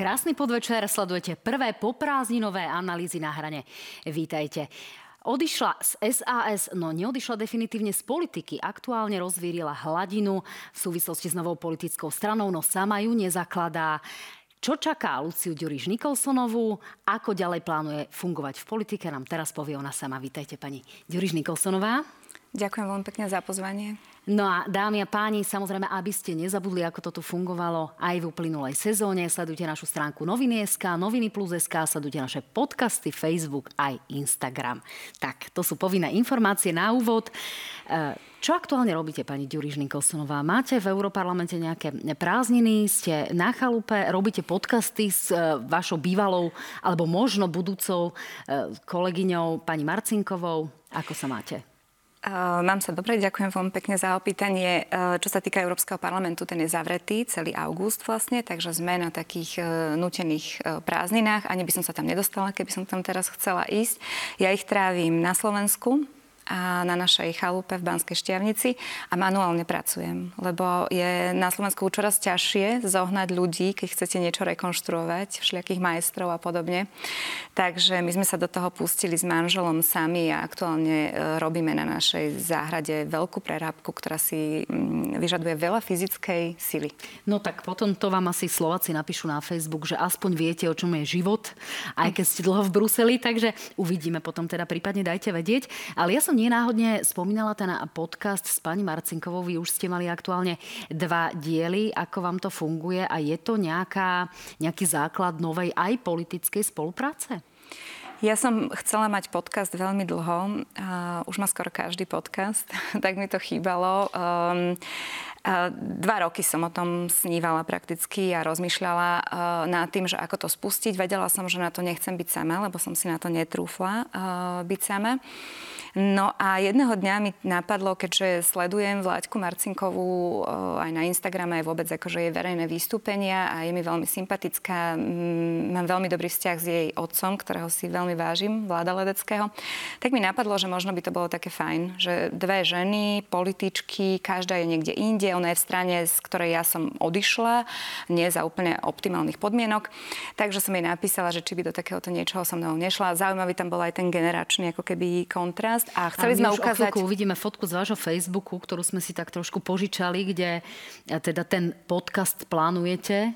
Krásny podvečer, sledujete prvé poprázdninové analýzy na hrane. Vítajte. Odišla z SAS, no neodišla definitívne z politiky. Aktuálne rozvírila hladinu v súvislosti s novou politickou stranou, no sama ju nezakladá. Čo čaká Luciu Ďuriš Nikolsonovú? Ako ďalej plánuje fungovať v politike? Nám teraz povie ona sama. Vítajte, pani Ďuriš Nikolsonová. Ďakujem veľmi pekne za pozvanie. No a dámy a páni, samozrejme, aby ste nezabudli, ako toto fungovalo aj v uplynulej sezóne, sledujte našu stránku Noviny.sk, Noviny Plus.sk, sledujte naše podcasty, Facebook aj Instagram. Tak, to sú povinné informácie na úvod. E, čo aktuálne robíte, pani Ďuriš Nikolsonová? Máte v Európarlamente nejaké prázdniny? Ste na chalupe? Robíte podcasty s e, vašou bývalou alebo možno budúcou e, kolegyňou pani Marcinkovou? Ako sa máte? Mám sa dobre, ďakujem veľmi pekne za opýtanie. Uh, čo sa týka Európskeho parlamentu, ten je zavretý celý august vlastne, takže sme na takých uh, nutených prázdninách. Ani by som sa tam nedostala, keby som tam teraz chcela ísť. Ja ich trávim na Slovensku, a na našej chalupe v Banskej Štiavnici a manuálne pracujem, lebo je na Slovensku čoraz ťažšie zohnať ľudí, keď chcete niečo rekonštruovať, všelijakých majstrov a podobne. Takže my sme sa do toho pustili s manželom sami a aktuálne e, robíme na našej záhrade veľkú prerábku, ktorá si mm, vyžaduje veľa fyzickej sily. No tak potom to vám asi Slováci napíšu na Facebook, že aspoň viete, o čom je život, aj keď ste dlho v Bruseli, takže uvidíme potom teda prípadne dajte vedieť. Ale ja som nie náhodne spomínala ten podcast s pani Marcinkovou. Vy už ste mali aktuálne dva diely. Ako vám to funguje a je to nejaká, nejaký základ novej aj politickej spolupráce? Ja som chcela mať podcast veľmi dlho. Uh, už má skoro každý podcast, tak mi to chýbalo. Um, Dva roky som o tom snívala prakticky a rozmýšľala uh, nad tým, že ako to spustiť. Vedela som, že na to nechcem byť sama, lebo som si na to netrúfla uh, byť sama. No a jedného dňa mi napadlo, keďže sledujem Vláďku Marcinkovú eh, aj na Instagrame, aj vôbec akože jej verejné vystúpenia a je mi veľmi sympatická. Mám veľmi dobrý vzťah s jej otcom, ktorého si veľmi vážim, Vláda Ledeckého. Tak mi napadlo, že možno by to bolo také fajn, že dve ženy, političky, každá je niekde inde, ona je v strane, z ktorej ja som odišla, nie za úplne optimálnych podmienok. Takže som jej napísala, že či by do takéhoto niečoho so mnou nešla. Zaujímavý tam bol aj ten generačný ako keby kontrast podcast a chceli a sme ukázať... uvidíme fotku z vášho Facebooku, ktorú sme si tak trošku požičali, kde teda ten podcast plánujete.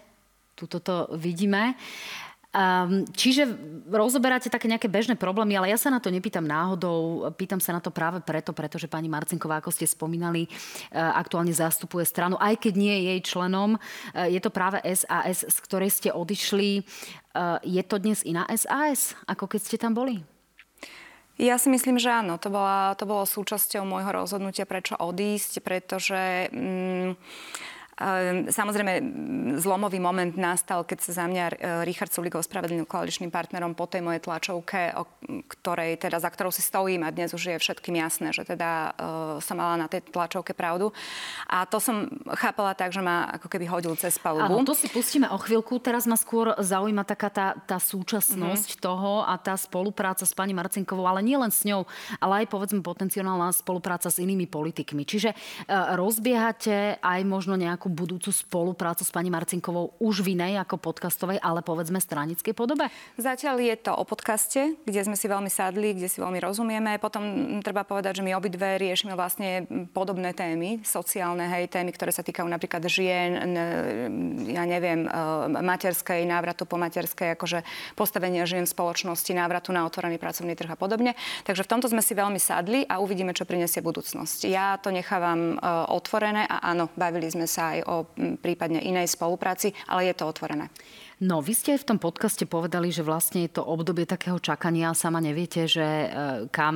Tuto to vidíme. Um, čiže rozoberáte také nejaké bežné problémy, ale ja sa na to nepýtam náhodou, pýtam sa na to práve preto, pretože pani Marcinková, ako ste spomínali, uh, aktuálne zastupuje stranu, aj keď nie je jej členom. Uh, je to práve SAS, z ktorej ste odišli. Uh, je to dnes iná SAS, ako keď ste tam boli? Ja si myslím, že áno. To, bola, to bolo súčasťou môjho rozhodnutia, prečo odísť, pretože... Mm, samozrejme, zlomový moment nastal, keď sa za mňa e, Richard Sulik ospravedlnil koaličným partnerom po tej mojej tlačovke, o ktorej, teda, za ktorou si stojím a dnes už je všetkým jasné, že teda uh, som mala na tej tlačovke pravdu. A to som chápala tak, že ma ako keby hodil cez palubu. Áno, to si pustíme o chvíľku. Teraz ma skôr zaujíma taká tá, tá súčasnosť mm-hmm. toho a tá spolupráca s pani Marcinkovou, ale nie len s ňou, ale aj povedzme potenciálna spolupráca s inými politikmi. Čiže uh, rozbiehate aj možno nejakú nejakú budúcu spoluprácu s pani Marcinkovou už v inej ako podcastovej, ale povedzme stranickej podobe? Zatiaľ je to o podcaste, kde sme si veľmi sadli, kde si veľmi rozumieme. Potom treba povedať, že my obidve riešime vlastne podobné témy, sociálne hej, témy, ktoré sa týkajú napríklad žien, ja neviem, e, materskej, návratu po materskej, akože postavenia žien v spoločnosti, návratu na otvorený pracovný trh a podobne. Takže v tomto sme si veľmi sadli a uvidíme, čo prinesie budúcnosť. Ja to nechávam e, otvorené a áno, bavili sme sa o prípadne inej spolupráci, ale je to otvorené. No, vy ste aj v tom podcaste povedali, že vlastne je to obdobie takého čakania. Sama neviete, že e, kam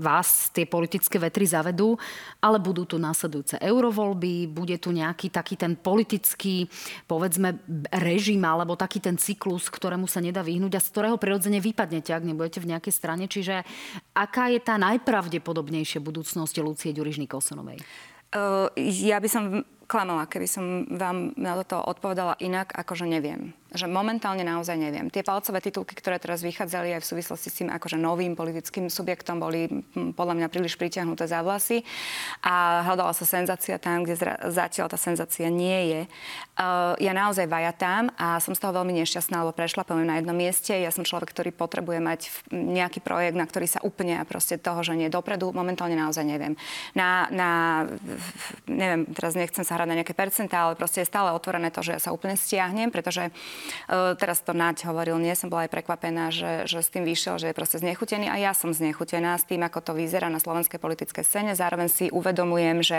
vás tie politické vetry zavedú, ale budú tu následujúce eurovoľby, bude tu nejaký taký ten politický, povedzme, režim alebo taký ten cyklus, ktorému sa nedá vyhnúť a z ktorého prirodzene vypadnete, ak nebudete v nejakej strane. Čiže aká je tá najpravdepodobnejšia budúcnosť Lucie Ďuriš Nikolsonovej? Uh, ja by som klamala, keby som vám na toto odpovedala inak, ako že neviem. že momentálne naozaj neviem. Tie palcové titulky, ktoré teraz vychádzali aj v súvislosti s tým akože novým politickým subjektom, boli hm, podľa mňa príliš pritiahnuté za vlasy a hľadala sa senzácia tam, kde zatiaľ tá senzácia nie je. Uh, ja naozaj vajatám a som z toho veľmi nešťastná, lebo prešla na jednom mieste. Ja som človek, ktorý potrebuje mať nejaký projekt, na ktorý sa úplne a proste toho, že nie dopredu, momentálne naozaj neviem. Na, na neviem, teraz nechcem sa hrať na nejaké percentá, ale proste je stále otvorené to, že ja sa úplne stiahnem, pretože uh, teraz to Naď hovoril, nie som bola aj prekvapená, že, že s tým vyšiel, že je proste znechutený a ja som znechutená s tým, ako to vyzerá na slovenskej politickej scéne. Zároveň si uvedomujem, že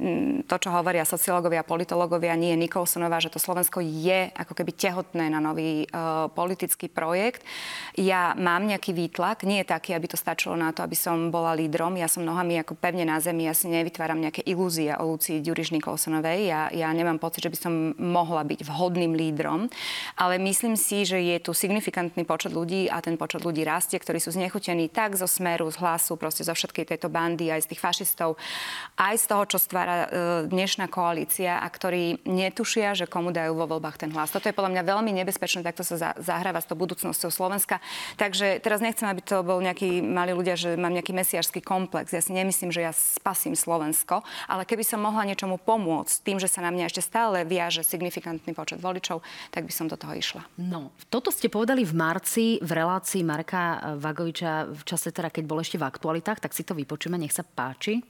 mm, to, čo hovoria sociológovia a politológovia, nie je Nikolsonová, že to Slovensko je ako keby tehotné na nový uh, politický projekt. Ja mám nejaký výtlak, nie je taký, aby to stačilo na to, aby som bola lídrom. Ja som nohami ako pevne na zemi, ja si nevytváram nejaké ilúzie o Lucii Ďuriš Nikolsonovej. Ja, ja nemám pocit, že by som mohla byť vhodným lídrom, ale myslím si, že je tu signifikantný počet ľudí a ten počet ľudí rastie, ktorí sú znechutení tak zo smeru, z hlasu, proste zo všetkej tejto bandy, aj z tých fašistov, aj z toho, čo stvára e, dnešná koalícia a ktorí netušia, že komu dajú vo voľbách ten hlas. Toto je podľa mňa veľmi nebezpečné, takto sa zahráva s tou budúcnosťou Slovenska. Takže teraz nechcem, aby to bol nejaký mali ľudia, že mám nejaký mesiašský komplex. Ja si nemyslím, že ja spasím Slovensko, ale keby som mohla niečomu pomôcť tým, že sa na mňa ešte stále viaže signifikantný počet voličov, tak by som do toho išla. No, toto ste povedali v marci v relácii Marka Vagoviča v čase teda, keď bol ešte v aktualitách, tak si to vypočujeme, nech sa páči.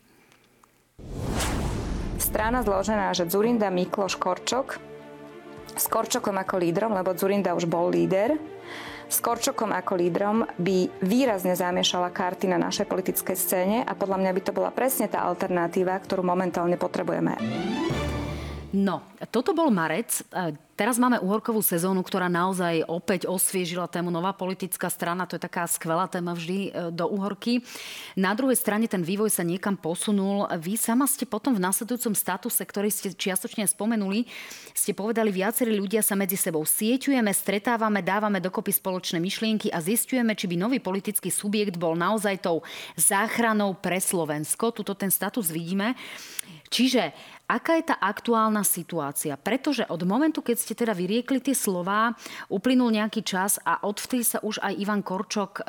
Strana zložená, že Zurinda, Mikloš, Korčok s Korčokom ako lídrom, lebo Zurinda už bol líder, s Korčokom ako lídrom by výrazne zamiešala karty na našej politickej scéne a podľa mňa by to bola presne tá alternatíva, ktorú momentálne potrebujeme. No, toto bol marec. E, teraz máme uhorkovú sezónu, ktorá naozaj opäť osviežila tému Nová politická strana. To je taká skvelá téma vždy e, do uhorky. Na druhej strane ten vývoj sa niekam posunul. Vy sama ste potom v nasledujúcom statuse, ktorý ste čiastočne spomenuli, ste povedali, viacerí ľudia sa medzi sebou sieťujeme, stretávame, dávame dokopy spoločné myšlienky a zistujeme, či by nový politický subjekt bol naozaj tou záchranou pre Slovensko. Tuto ten status vidíme. Čiže Aká je tá aktuálna situácia? Pretože od momentu, keď ste teda vyriekli tie slova, uplynul nejaký čas a odvtedy sa už aj Ivan Korčok e,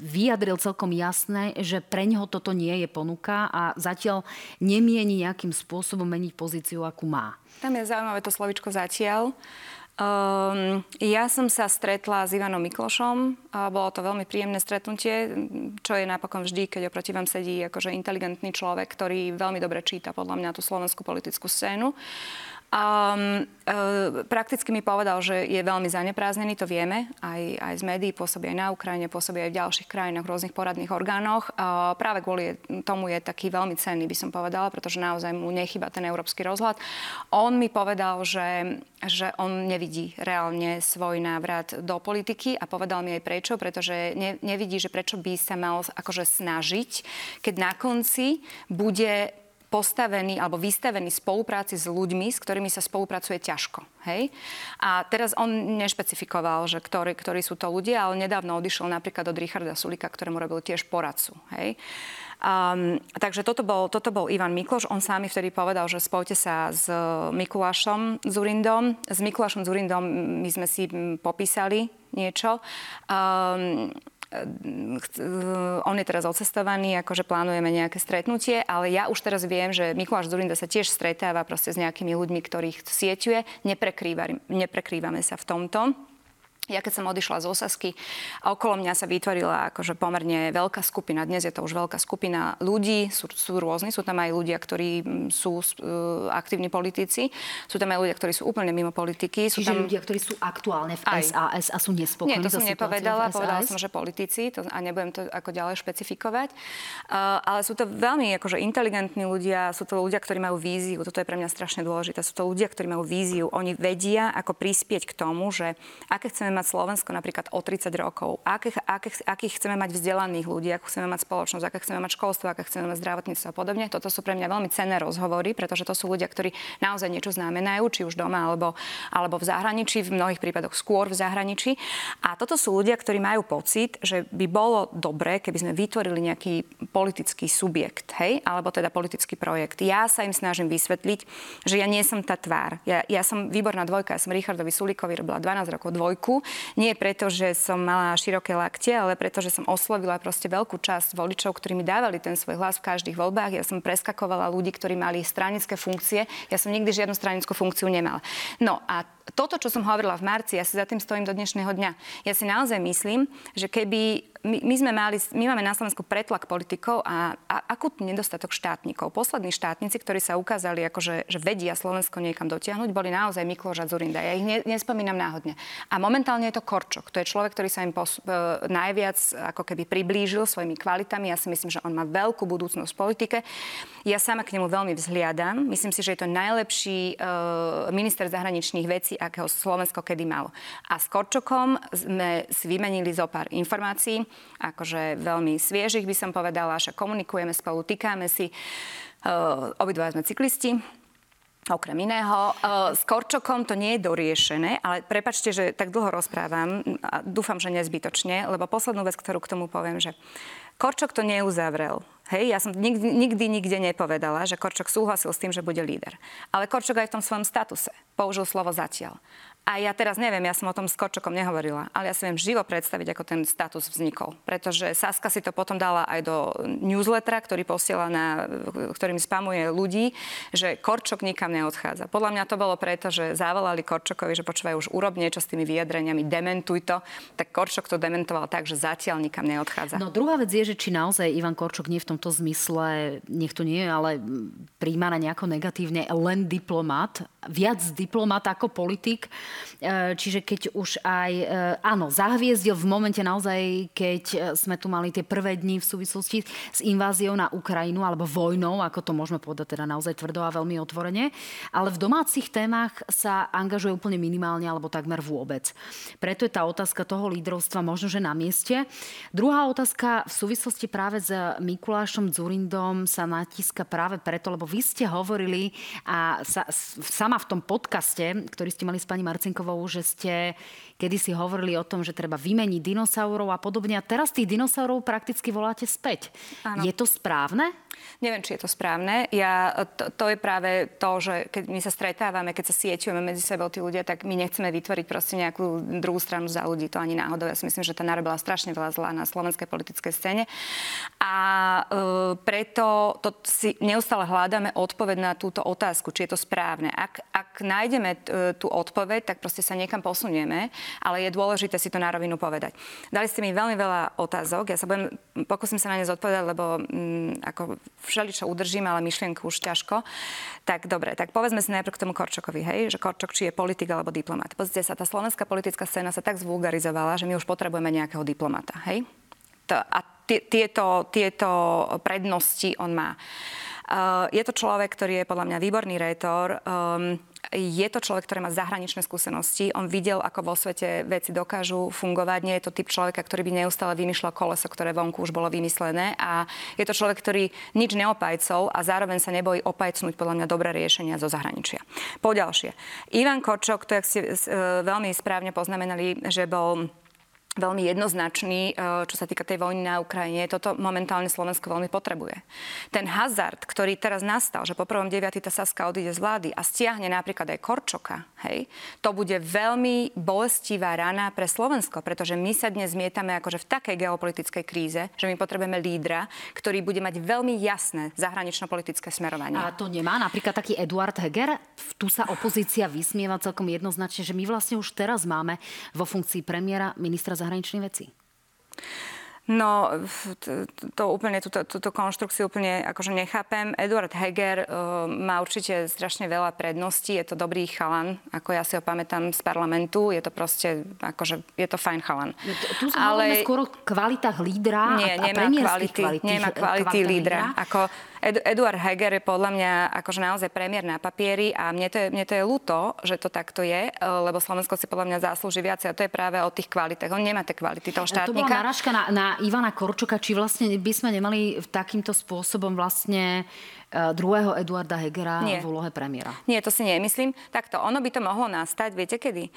vyjadril celkom jasné, že pre neho toto nie je ponuka a zatiaľ nemieni nejakým spôsobom meniť pozíciu, akú má. Tam je zaujímavé to slovičko zatiaľ. Um, ja som sa stretla s Ivanom Miklošom a bolo to veľmi príjemné stretnutie, čo je napokon vždy, keď oproti vám sedí akože inteligentný človek, ktorý veľmi dobre číta podľa mňa tú slovenskú politickú scénu. Um, uh, prakticky mi povedal, že je veľmi zanepráznený, to vieme, aj, aj z médií, pôsobí aj na Ukrajine, pôsobí aj v ďalších krajinách, v rôznych poradných orgánoch. Uh, práve kvôli tomu je taký veľmi cenný, by som povedala, pretože naozaj mu nechyba ten európsky rozhľad. On mi povedal, že, že on nevidí reálne svoj návrat do politiky a povedal mi aj prečo, pretože ne, nevidí, že prečo by sa mal akože snažiť, keď na konci bude postavený alebo vystavený spolupráci s ľuďmi, s ktorými sa spolupracuje ťažko. Hej? A teraz on nešpecifikoval, že ktorí, ktorí sú to ľudia, ale nedávno odišiel napríklad od Richarda Sulika, ktorému robil tiež poradcu. Hej? Um, takže toto bol, toto bol Ivan Mikloš. On sám vtedy povedal, že spojte sa s Mikulášom Zurindom. S Mikulášom Zurindom my sme si popísali niečo. Um, on je teraz odcestovaný, akože plánujeme nejaké stretnutie, ale ja už teraz viem, že Mikuláš Zurinda sa tiež stretáva proste s nejakými ľuďmi, ktorých sieťuje. Neprekrývame sa v tomto. Ja keď som odišla z Osasky a okolo mňa sa vytvorila akože pomerne veľká skupina, dnes je to už veľká skupina ľudí, sú, sú rôzni, sú tam aj ľudia, ktorí sú uh, aktívni politici, sú tam aj ľudia, ktorí sú úplne mimo politiky. Sú Čiže tam... ľudia, ktorí sú aktuálne v aj. SAS a sú nespokojní Nie, to som nepovedala, povedala som, že politici to, a nebudem to ako ďalej špecifikovať. Uh, ale sú to veľmi akože inteligentní ľudia, sú to ľudia, ktorí majú víziu, toto je pre mňa strašne dôležité, sú to ľudia, ktorí majú víziu, oni vedia, ako prispieť k tomu, že aké chceme mať Slovensko napríklad o 30 rokov, akých, akých, akých chceme mať vzdelaných ľudí, akú chceme mať spoločnosť, aké chceme mať školstvo, aké chceme mať zdravotníctvo a podobne. Toto sú pre mňa veľmi cenné rozhovory, pretože to sú ľudia, ktorí naozaj niečo znamenajú, či už doma alebo, alebo v zahraničí, v mnohých prípadoch skôr v zahraničí. A toto sú ľudia, ktorí majú pocit, že by bolo dobré, keby sme vytvorili nejaký politický subjekt, hej, alebo teda politický projekt. Ja sa im snažím vysvetliť, že ja nie som tá tvár. Ja, ja som výborná dvojka, ja som Richardovi Sulíkovi robila 12 rokov dvojku. Nie preto, že som mala široké lakte, ale preto, že som oslovila proste veľkú časť voličov, ktorí mi dávali ten svoj hlas v každých voľbách. Ja som preskakovala ľudí, ktorí mali stranické funkcie. Ja som nikdy žiadnu stranickú funkciu nemala. No a toto, čo som hovorila v marci, ja si za tým stojím do dnešného dňa. Ja si naozaj myslím, že keby my, my sme mali, my máme na Slovensku pretlak politikov a, a akutný nedostatok štátnikov. Poslední štátnici, ktorí sa ukázali, akože, že vedia Slovensko niekam dotiahnuť, boli naozaj Mikloš a Zurinda. Ja ich ne, nespomínam náhodne. A momentálne je to Korčok. To je človek, ktorý sa im pos, e, najviac ako keby priblížil svojimi kvalitami. Ja si myslím, že on má veľkú budúcnosť v politike. Ja sama k nemu veľmi vzhliadam. Myslím si, že je to najlepší e, minister zahraničných vecí, akého Slovensko kedy malo. A s Korčokom sme si vymenili zo pár informácií akože veľmi sviežich, by som povedala, že komunikujeme spolu, týkame si. Uh, obidva sme cyklisti, Okrem iného, s Korčokom to nie je doriešené, ale prepačte, že tak dlho rozprávam a dúfam, že nezbytočne, lebo poslednú vec, ktorú k tomu poviem, že Korčok to neuzavrel. Hej, ja som nikdy, nikdy nikde nepovedala, že Korčok súhlasil s tým, že bude líder. Ale Korčok aj v tom svojom statuse použil slovo zatiaľ. A ja teraz neviem, ja som o tom s Korčokom nehovorila, ale ja si viem živo predstaviť, ako ten status vznikol. Pretože Saska si to potom dala aj do newslettera, ktorý posiela na, ktorým spamuje ľudí, že Korčok nikam neodchádza. Podľa mňa to bolo preto, že zavolali Korčokovi, že počúvaj, už urob niečo s tými vyjadreniami, dementuj to. Tak Korčok to dementoval tak, že zatiaľ nikam neodchádza. No druhá vec je, že či naozaj Ivan Korčok nie v tomto zmysle, nech to nie je, ale príjma na nejako negatívne len diplomat, viac diplomat ako politik. E, čiže keď už aj, e, áno, zahviezdil v momente naozaj, keď e, sme tu mali tie prvé dni v súvislosti s inváziou na Ukrajinu alebo vojnou, ako to môžeme povedať teda naozaj tvrdo a veľmi otvorene, ale v domácich témach sa angažuje úplne minimálne alebo takmer vôbec. Preto je tá otázka toho lídrovstva možno, že na mieste. Druhá otázka v súvislosti práve s Mikulášom Zurindom sa natíska práve preto, lebo vy ste hovorili a sa, sama v tom podcaste, ktorý ste mali s pani Marcinkovou, že ste kedysi hovorili o tom, že treba vymeniť dinosaurov a podobne. A teraz tých dinosaurov prakticky voláte späť. Áno. Je to správne? Neviem, či je to správne. Ja, to, to je práve to, že keď my sa stretávame, keď sa sieťujeme medzi sebou tí ľudia, tak my nechceme vytvoriť proste nejakú druhú stranu za ľudí. To ani náhodou. Ja si myslím, že tá narobila strašne veľa zla na slovenskej politickej scéne. A e, preto to si neustále hľadáme odpoveď na túto otázku, či je to správne. Ak, ak nájdeme t, e, tú odpoveď, tak proste sa niekam posunieme, ale je dôležité si to na rovinu povedať. Dali ste mi veľmi veľa otázok. Ja sa budem, pokúsim sa na ne zodpovedať, lebo m, mm, ako všeličo udržím, ale myšlienku už ťažko. Tak dobre, tak povedzme si najprv k tomu Korčokovi, hej, že Korčok či je politik alebo diplomat. Pozrite sa, tá slovenská politická scéna sa tak zvulgarizovala, že my už potrebujeme nejakého diplomata, hej? To, a tieto, tieto prednosti on má. Uh, je to človek, ktorý je podľa mňa výborný rétor. Um, je to človek, ktorý má zahraničné skúsenosti. On videl, ako vo svete veci dokážu fungovať. Nie je to typ človeka, ktorý by neustále vymýšľal koleso, ktoré vonku už bolo vymyslené. A je to človek, ktorý nič neopajcov a zároveň sa nebojí opajcnúť podľa mňa dobré riešenia zo zahraničia. Poďalšie. Ivan Korčok, to, jak ste e, veľmi správne poznamenali, že bol veľmi jednoznačný, e, čo sa týka tej vojny na Ukrajine. Toto momentálne Slovensko veľmi potrebuje. Ten hazard, ktorý teraz nastal, že po prvom 9. tá Saska odíde z vlády a stiahne napríklad aj Korčoka, hej, to bude veľmi bolestivá rana pre Slovensko, pretože my sa dnes zmietame akože v takej geopolitickej kríze, že my potrebujeme lídra, ktorý bude mať veľmi jasné zahranično-politické smerovanie. A to nemá napríklad taký Eduard Heger? Tu sa opozícia vysmieva celkom jednoznačne, že my vlastne už teraz máme vo funkcii premiéra ministra zahraničných vecí? No, to, to úplne, túto, túto konštrukciu úplne akože nechápem. Eduard Heger uh, má určite strašne veľa predností, je to dobrý chalan, ako ja si ho pamätám z parlamentu, je to proste, akože, je to fajn chalan. No, tu sa Ale... skôr o kvalitách lídra Nie, a, a nemá kvality, nemá kvality lídra. Ako, Ed, Eduard Heger je podľa mňa akože naozaj premiér na papieri a mne to, je, mne to je ľúto, že to takto je, e, lebo Slovensko si podľa mňa zaslúži viac a to je práve o tých kvalitách. On nemá tie kvality toho štátnika. To bola narážka na, na Ivana Korčoka, či vlastne by sme nemali takýmto spôsobom vlastne Eh, druhého Eduarda Hegera Nie. v úlohe premiéra. Nie, to si nemyslím. Takto, ono by to mohlo nastať, viete kedy?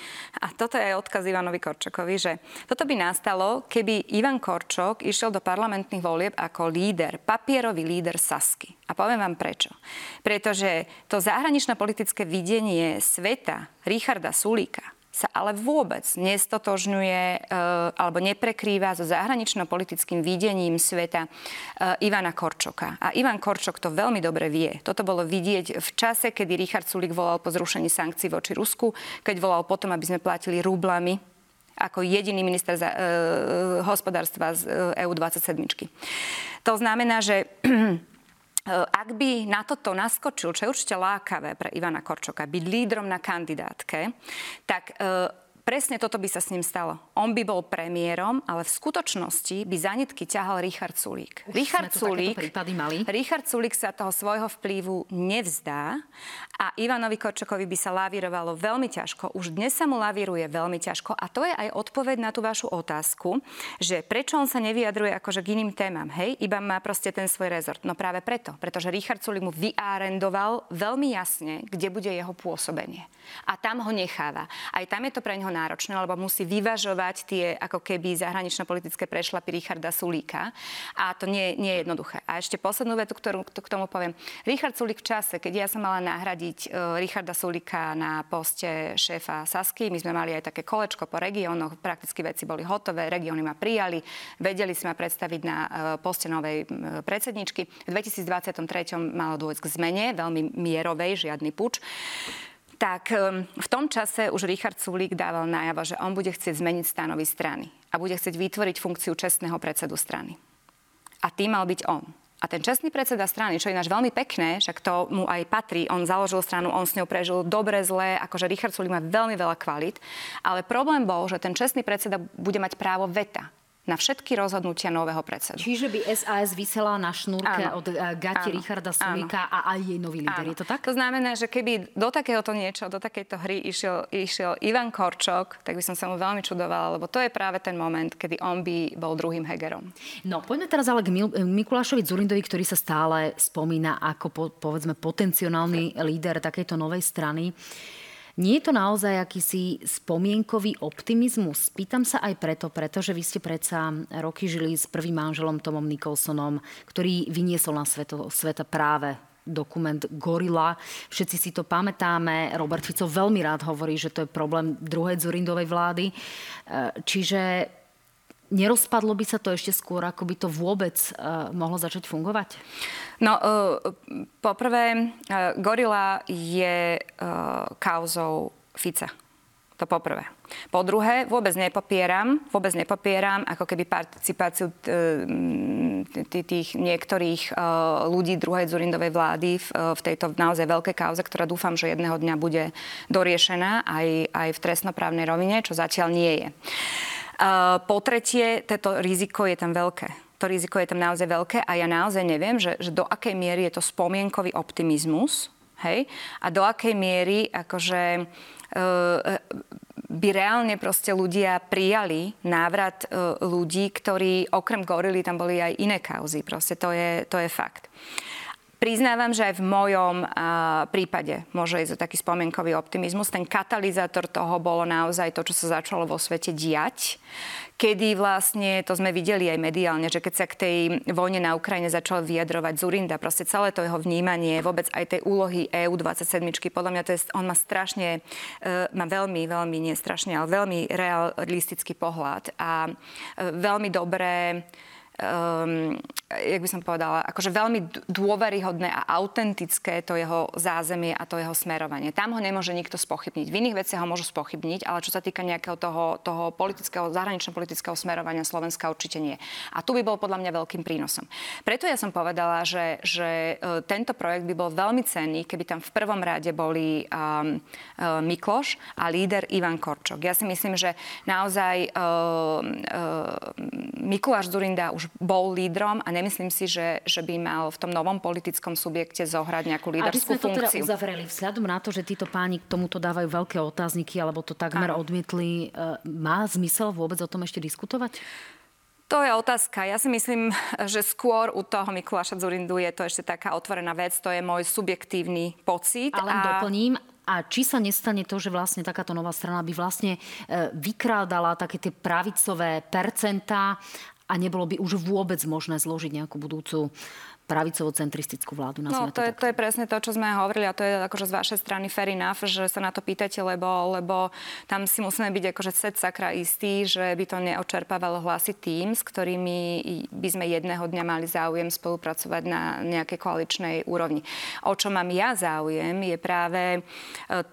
A toto je odkaz Ivanovi Korčokovi, že toto by nastalo, keby Ivan Korčok išiel do parlamentných volieb ako líder, papierový líder Sasky. A poviem vám prečo. Pretože to zahranično-politické videnie sveta Richarda Sulíka sa ale vôbec nestotožňuje e, alebo neprekrýva so zahranično-politickým videním sveta e, Ivana Korčoka. A Ivan Korčok to veľmi dobre vie. Toto bolo vidieť v čase, kedy Richard Sulik volal po zrušení sankcií voči Rusku, keď volal potom, aby sme platili rublami ako jediný minister za, e, hospodárstva z EU27. To znamená, že ak by na toto naskočil, čo je určite lákavé pre Ivana Korčoka, byť lídrom na kandidátke, tak eh, presne toto by sa s ním stalo. On by bol premiérom, ale v skutočnosti by zanitky ťahal Richard Sulík. Už Richard Sulík, mali. Richard Sulík sa toho svojho vplyvu nevzdá a Ivanovi Korčokovi by sa lavírovalo veľmi ťažko. Už dnes sa mu lavíruje veľmi ťažko a to je aj odpoveď na tú vašu otázku, že prečo on sa nevyjadruje akože k iným témam, hej? Iba má proste ten svoj rezort. No práve preto, pretože Richard Sulík mu vyarendoval veľmi jasne, kde bude jeho pôsobenie. A tam ho necháva. Aj tam je to pre neho náročné, lebo musí vyvažovať tie ako keby zahranično-politické prešlapy Richarda Sulíka. A to nie, nie je jednoduché. A ešte poslednú vetu, ktorú k tomu poviem. Richard Sulík v čase, keď ja som mala nahradiť uh, Richarda Sulíka na poste šéfa Sasky, my sme mali aj také kolečko po regiónoch, prakticky veci boli hotové, regióny ma prijali, vedeli si ma predstaviť na uh, poste novej predsedničky. V 2023 malo dôjsť k zmene, veľmi mierovej, žiadny puč tak v tom čase už Richard Sulík dával najavo, že on bude chcieť zmeniť stanovy strany a bude chcieť vytvoriť funkciu čestného predsedu strany. A tým mal byť on. A ten čestný predseda strany, čo je ináč veľmi pekné, však to mu aj patrí, on založil stranu, on s ňou prežil dobre, zlé, akože Richard Sulík má veľmi veľa kvalit, ale problém bol, že ten čestný predseda bude mať právo veta na všetky rozhodnutia nového predsedu. Čiže by SAS vysela na šnúrke áno. od uh, gati áno. Richarda Sulíka a aj jej nový líder. Áno. Je to tak? To znamená, že keby do takéhoto niečo, do takejto hry išiel, išiel Ivan Korčok, tak by som sa mu veľmi čudovala, lebo to je práve ten moment, kedy on by bol druhým Hegerom. No, poďme teraz ale k Mil- Mikulášovi Zurindovi, ktorý sa stále spomína ako po, povedzme potenciálny líder takejto novej strany. Nie je to naozaj akýsi spomienkový optimizmus? Pýtam sa aj preto, pretože vy ste predsa roky žili s prvým manželom Tomom Nicholsonom, ktorý vyniesol na sveto, sveta práve dokument Gorila. Všetci si to pamätáme. Robert Fico veľmi rád hovorí, že to je problém druhej Zurindovej vlády. E, čiže nerozpadlo by sa to ešte skôr, ako by to vôbec uh, mohlo začať fungovať? No, uh, poprvé, uh, Gorila je uh, kauzou Fica. To poprvé. Po druhé, vôbec nepopieram, vôbec nepopieram ako keby participáciu tých niektorých ľudí druhej Zurindovej vlády v tejto naozaj veľkej kauze, ktorá dúfam, že jedného dňa bude doriešená aj, aj v trestnoprávnej rovine, čo zatiaľ nie je. Po tretie, toto riziko je tam veľké. To riziko je tam naozaj veľké a ja naozaj neviem, že, že do akej miery je to spomienkový optimizmus, hej, a do akej miery akože e, by reálne proste ľudia prijali návrat e, ľudí, ktorí okrem gorily tam boli aj iné kauzy. Proste to je, to je fakt. Priznávam, že aj v mojom prípade môže ísť o taký spomienkový optimizmus. Ten katalizátor toho bolo naozaj to, čo sa začalo vo svete diať, kedy vlastne, to sme videli aj mediálne, že keď sa k tej vojne na Ukrajine začal vyjadrovať Zurinda, proste celé to jeho vnímanie, vôbec aj tej úlohy EU27, podľa mňa to je, on má strašne, e, má veľmi, veľmi, nie strašne, ale veľmi realistický pohľad a e, veľmi dobré um, jak by som povedala, akože veľmi dôveryhodné a autentické to jeho zázemie a to jeho smerovanie. Tam ho nemôže nikto spochybniť. V iných veciach ho môžu spochybniť, ale čo sa týka nejakého toho, toho politického, zahranično-politického smerovania Slovenska určite nie. A tu by bol podľa mňa veľkým prínosom. Preto ja som povedala, že, že e, tento projekt by bol veľmi cenný, keby tam v prvom rade boli um, uh, Mikloš a líder Ivan Korčok. Ja si myslím, že naozaj uh, uh, Mikuláš Zurinda už bol lídrom a nemyslím si, že, že by mal v tom novom politickom subjekte zohrať nejakú líderskú funkciu. Aby sme to teda uzavreli, vzhľadom na to, že títo páni k tomuto dávajú veľké otázniky, alebo to takmer ano. odmietli, e, má zmysel vôbec o tom ešte diskutovať? To je otázka. Ja si myslím, že skôr u toho Mikuláša Zurindu je to ešte taká otvorená vec. To je môj subjektívny pocit. Ale a... doplním, a či sa nestane to, že vlastne takáto nová strana by vlastne e, vykrádala také tie pravicové percentá a nebolo by už vôbec možné zložiť nejakú budúcu pravicovo-centristickú vládu. No, to, to, je, to je presne to, čo sme hovorili a to je akože z vašej strany fair enough, že sa na to pýtate, lebo, lebo tam si musíme byť akože set sakra istý, že by to neočerpávalo hlasy tým, s ktorými by sme jedného dňa mali záujem spolupracovať na nejakej koaličnej úrovni. O čo mám ja záujem, je práve e,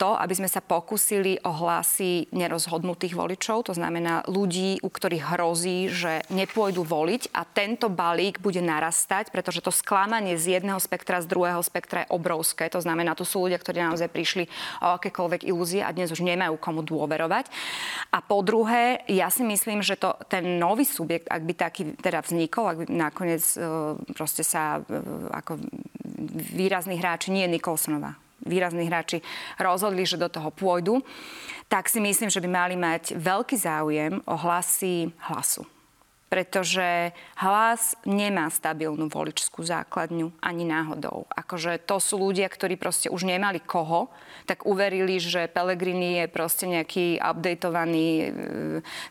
to, aby sme sa pokúsili o hlasy nerozhodnutých voličov, to znamená ľudí, u ktorých hrozí, že nepôjdu voliť a tento balík bude narastať, pretože to sklamanie z jedného spektra, z druhého spektra je obrovské. To znamená, tu sú ľudia, ktorí naozaj prišli o akékoľvek ilúzie a dnes už nemajú komu dôverovať. A po druhé, ja si myslím, že to, ten nový subjekt, ak by taký teda vznikol, ak by nakoniec uh, proste sa uh, ako výrazní hráči, nie Nikolsonová, výrazní hráči rozhodli, že do toho pôjdu, tak si myslím, že by mali mať veľký záujem o hlasy hlasu pretože hlas nemá stabilnú voličskú základňu ani náhodou. Akože to sú ľudia, ktorí proste už nemali koho, tak uverili, že Pelegrini je proste nejaký updatovaný e,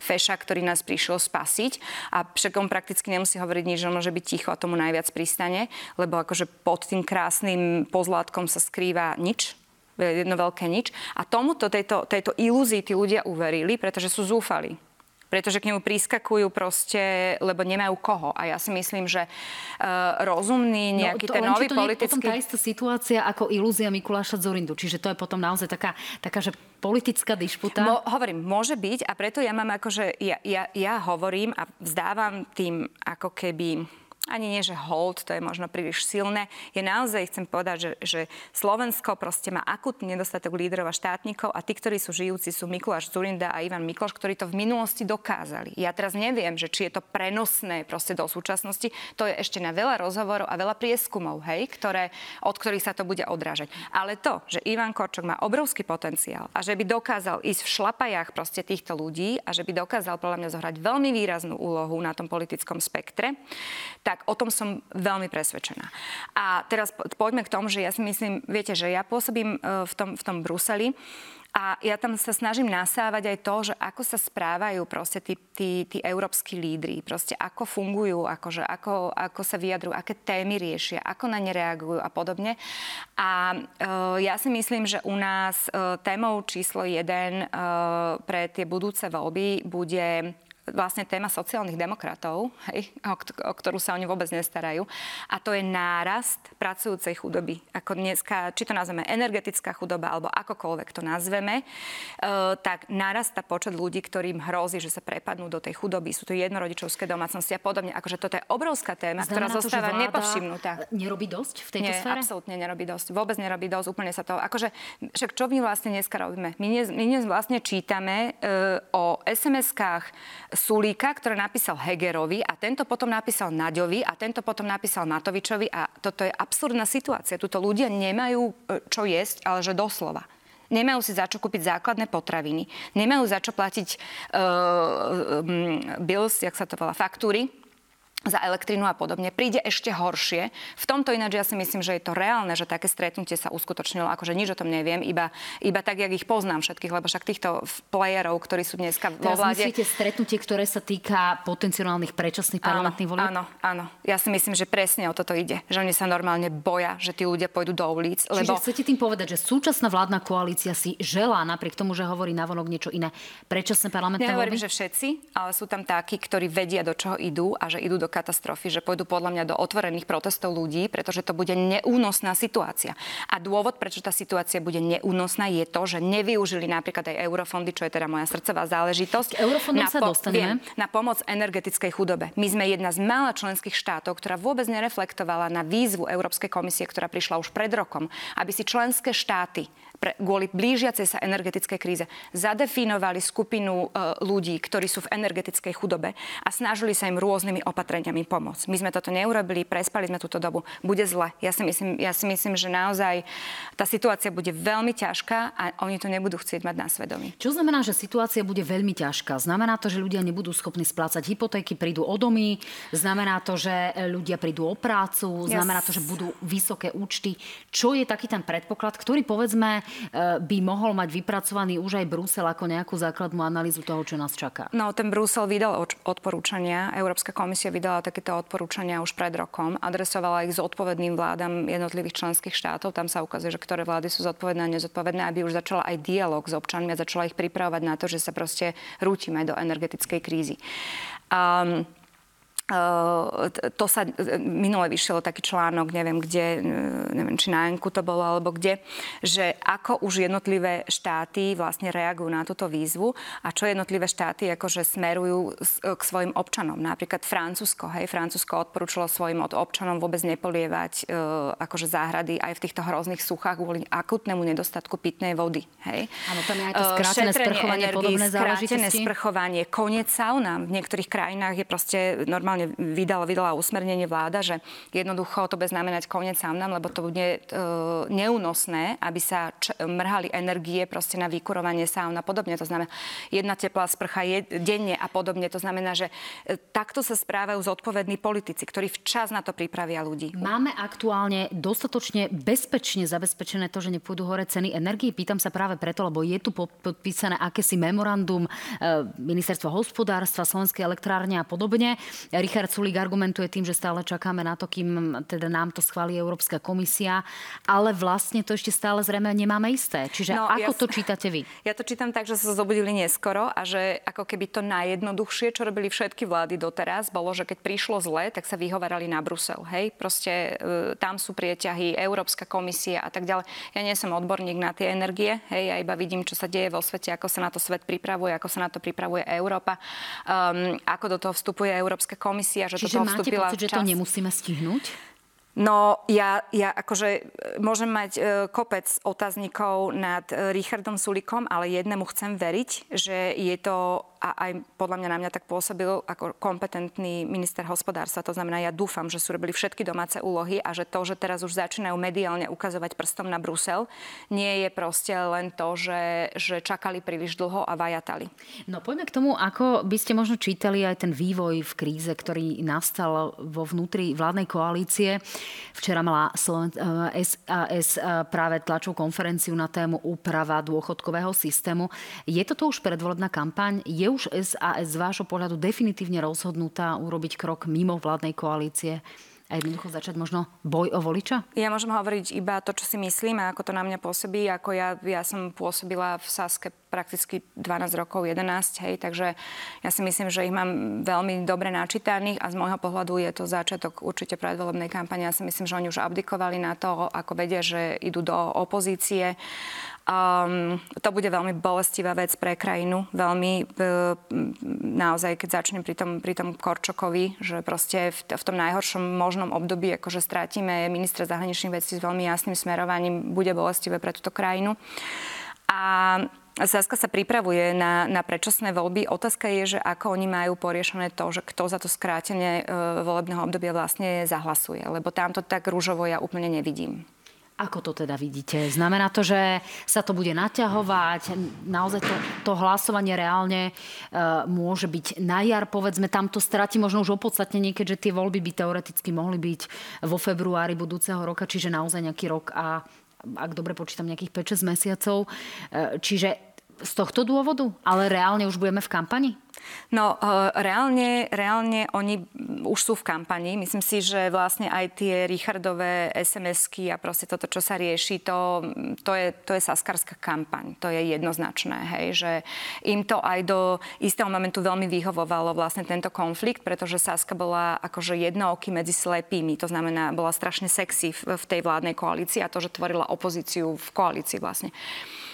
feša, ktorý nás prišiel spasiť a však prakticky nemusí hovoriť nič, že môže byť ticho a tomu najviac pristane, lebo akože pod tým krásnym pozlátkom sa skrýva nič, jedno veľké nič. A tomuto, tejto, tejto ilúzii tí ľudia uverili, pretože sú zúfali pretože k nemu priskakujú proste, lebo nemajú koho. A ja si myslím, že uh, rozumný no, nejaký no, to, ten nový to politický... potom tá istá situácia ako ilúzia Mikuláša Zorindu. Čiže to je potom naozaj taká, taká že politická dišputa. Mo, hovorím, môže byť a preto ja mám akože, ja, ja, ja hovorím a vzdávam tým ako keby ani nie, že hold, to je možno príliš silné. Je naozaj, chcem povedať, že, že Slovensko proste má akutný nedostatok lídrov a štátnikov a tí, ktorí sú žijúci, sú Mikuláš Zurinda a Ivan Mikloš, ktorí to v minulosti dokázali. Ja teraz neviem, že či je to prenosné proste do súčasnosti. To je ešte na veľa rozhovorov a veľa prieskumov, hej, ktoré, od ktorých sa to bude odrážať. Ale to, že Ivan Korčok má obrovský potenciál a že by dokázal ísť v šlapajách proste týchto ľudí a že by dokázal podľa mňa zohrať veľmi výraznú úlohu na tom politickom spektre, tak o tom som veľmi presvedčená. A teraz poďme k tomu, že ja si myslím, viete, že ja pôsobím e, v tom, v tom Bruseli a ja tam sa snažím nasávať aj to, že ako sa správajú proste tí, tí, tí európsky lídry, proste ako fungujú, akože ako, ako sa vyjadrujú, aké témy riešia, ako na ne reagujú a podobne. A e, ja si myslím, že u nás e, témou číslo jeden e, pre tie budúce voľby bude vlastne téma sociálnych demokratov, hej, o, o ktorú sa oni vôbec nestarajú. A to je nárast pracujúcej chudoby. Ako dneska, či to nazveme energetická chudoba, alebo akokoľvek to nazveme, e, tak narasta počet ľudí, ktorým hrozí, že sa prepadnú do tej chudoby. Sú to jednorodičovské domácnosti a podobne. Akože toto je obrovská téma, Znamená ktorá to, zostáva nepovšimnutá. Nerobí dosť v tejto Nie, sfére? absolútne nerobí dosť. Vôbec nerobí dosť. Úplne sa to... Akože, však čo my vlastne dneska robíme? My dnes, my dnes vlastne čítame e, o SMS-kách Sulíka, ktoré napísal Hegerovi a tento potom napísal Naďovi a tento potom napísal Matovičovi a toto je absurdná situácia. Tuto ľudia nemajú e, čo jesť, ale že doslova. Nemajú si za čo kúpiť základné potraviny, nemajú za čo platiť uh, um, bills, jak sa to volá, faktúry, za elektrínu a podobne, príde ešte horšie. V tomto ináč ja si myslím, že je to reálne, že také stretnutie sa uskutočnilo, akože nič o tom neviem, iba, iba tak, jak ich poznám všetkých, lebo však týchto playerov, ktorí sú dneska vo vláde... myslíte stretnutie, ktoré sa týka potenciálnych predčasných parlamentných volieb? Áno, áno. Ja si myslím, že presne o toto ide. Že oni sa normálne boja, že tí ľudia pôjdu do ulic. Čiže lebo... chcete tým povedať, že súčasná vládna koalícia si želá, napriek tomu, že hovorí navonok niečo iné, predčasné parlamentné Nehovorím, voľby? že všetci, ale sú tam takí, ktorí vedia, do čoho idú a že idú do katastrofy, že pôjdu podľa mňa do otvorených protestov ľudí, pretože to bude neúnosná situácia. A dôvod, prečo tá situácia bude neúnosná, je to, že nevyužili napríklad aj eurofondy, čo je teda moja srdcová záležitosť. Eurofondom na, sa po- dostaneme. Viem, na pomoc energetickej chudobe. My sme jedna z mála členských štátov, ktorá vôbec nereflektovala na výzvu Európskej komisie, ktorá prišla už pred rokom, aby si členské štáty pre, kvôli blížiacej sa energetickej kríze zadefinovali skupinu uh, ľudí, ktorí sú v energetickej chudobe a snažili sa im rôznymi opatreniami pomôcť. My sme toto neurobili, prespali sme túto dobu. Bude zle. Ja si myslím, ja si myslím že naozaj tá situácia bude veľmi ťažká a oni to nebudú chcieť mať na svedomí. Čo znamená, že situácia bude veľmi ťažká? Znamená to, že ľudia nebudú schopní splácať hypotéky, prídu o domy, znamená to, že ľudia prídu o prácu, znamená to, že budú vysoké účty. Čo je taký ten predpoklad, ktorý povedzme E, by mohol mať vypracovaný už aj Brusel ako nejakú základnú analýzu toho, čo nás čaká? No, ten Brusel vydal odporúčania. Európska komisia vydala takéto odporúčania už pred rokom. Adresovala ich zodpovedným vládam jednotlivých členských štátov. Tam sa ukazuje, že ktoré vlády sú zodpovedné a nezodpovedné, aby už začala aj dialog s občanmi a začala ich pripravovať na to, že sa proste rútime do energetickej krízy. Um, to sa minule vyšiel taký článok, neviem kde, neviem či na Enku to bolo alebo kde, že ako už jednotlivé štáty vlastne reagujú na túto výzvu a čo jednotlivé štáty akože smerujú k svojim občanom. Napríklad Francúzsko, hej, Francúzsko odporúčalo svojim občanom vôbec nepolievať e, akože záhrady aj v týchto hrozných suchách kvôli akutnému nedostatku pitnej vody. Hej. Áno, tam je aj to e, skrátené sprchovanie, energii, podobné záležitosti. sprchovanie, koniec sauna. V niektorých krajinách je proste normálne momentálne vydala, vydala usmernenie vláda, že jednoducho to bude znamenať koniec saunám, lebo to bude e, neúnosné, aby sa č- mrhali energie proste na vykurovanie saun a podobne. To znamená, jedna teplá sprcha je, denne a podobne. To znamená, že e, takto sa správajú zodpovední politici, ktorí včas na to pripravia ľudí. Máme aktuálne dostatočne bezpečne zabezpečené to, že nepôjdu hore ceny energii? Pýtam sa práve preto, lebo je tu podpísané akési memorandum e, ministerstva hospodárstva, Slovenskej elektrárne a podobne. Richard Sulík argumentuje tým, že stále čakáme na to, kým teda nám to schváli Európska komisia, ale vlastne to ešte stále zrejme nemáme isté. Čiže no, ako ja, to čítate vy? Ja to čítam tak, že sa zobudili neskoro a že ako keby to najjednoduchšie, čo robili všetky vlády doteraz, bolo, že keď prišlo zle, tak sa vyhovarali na Brusel. Hej, proste e, tam sú prieťahy, Európska komisia a tak ďalej. Ja nie som odborník na tie energie, hej, ja iba vidím, čo sa deje vo svete, ako sa na to svet pripravuje, ako sa na to pripravuje Európa, um, ako do toho vstupuje Európska komisia komisia, že Čiže toto vstúpila máte pocit, že to nemusíme stihnúť? No, ja, ja akože e, môžem mať e, kopec otáznikov nad e, Richardom Sulikom, ale jednému chcem veriť, že je to a aj podľa mňa na mňa tak pôsobil ako kompetentný minister hospodárstva. To znamená, ja dúfam, že sú robili všetky domáce úlohy a že to, že teraz už začínajú mediálne ukazovať prstom na Brusel, nie je proste len to, že, že čakali príliš dlho a vajatali. No poďme k tomu, ako by ste možno čítali aj ten vývoj v kríze, ktorý nastal vo vnútri vládnej koalície. Včera mala SAS eh, eh, práve tlačovú konferenciu na tému úprava dôchodkového systému. Je toto už predvolebná kampaň? Je už SAS z vášho pohľadu definitívne rozhodnutá urobiť krok mimo vládnej koalície? a jednoducho začať možno boj o voliča? Ja môžem hovoriť iba to, čo si myslím a ako to na mňa pôsobí. Ako ja, ja som pôsobila v Saske prakticky 12 rokov, 11, hej, takže ja si myslím, že ich mám veľmi dobre načítaných a z môjho pohľadu je to začiatok určite predvolebnej kampane. Ja si myslím, že oni už abdikovali na to, ako vedia, že idú do opozície Um, to bude veľmi bolestivá vec pre krajinu. Veľmi uh, naozaj, keď začnem pri tom, pri tom Korčokovi, že proste v, v tom najhoršom možnom období, akože strátime ministra zahraničných vecí s veľmi jasným smerovaním, bude bolestivé pre túto krajinu. A Saska sa pripravuje na, na predčasné voľby. Otázka je, že ako oni majú poriešené to, že kto za to skrátenie e, volebného obdobia vlastne zahlasuje. Lebo tamto tak rúžovo ja úplne nevidím. Ako to teda vidíte? Znamená to, že sa to bude naťahovať? Naozaj to, to hlasovanie reálne e, môže byť na jar, povedzme, tam to možno už opodstatnenie, keďže tie voľby by teoreticky mohli byť vo februári budúceho roka, čiže naozaj nejaký rok a ak dobre počítam, nejakých 5-6 mesiacov. E, čiže z tohto dôvodu? Ale reálne už budeme v kampani? No, uh, reálne, reálne oni už sú v kampani. Myslím si, že vlastne aj tie Richardové SMS-ky a proste toto, čo sa rieši, to, to, je, to je saskarská kampaň. To je jednoznačné, hej, že im to aj do istého momentu veľmi vyhovovalo vlastne tento konflikt, pretože Saska bola akože jednooky medzi slepými. To znamená, bola strašne sexy v, v tej vládnej koalícii a to, že tvorila opozíciu v koalícii vlastne.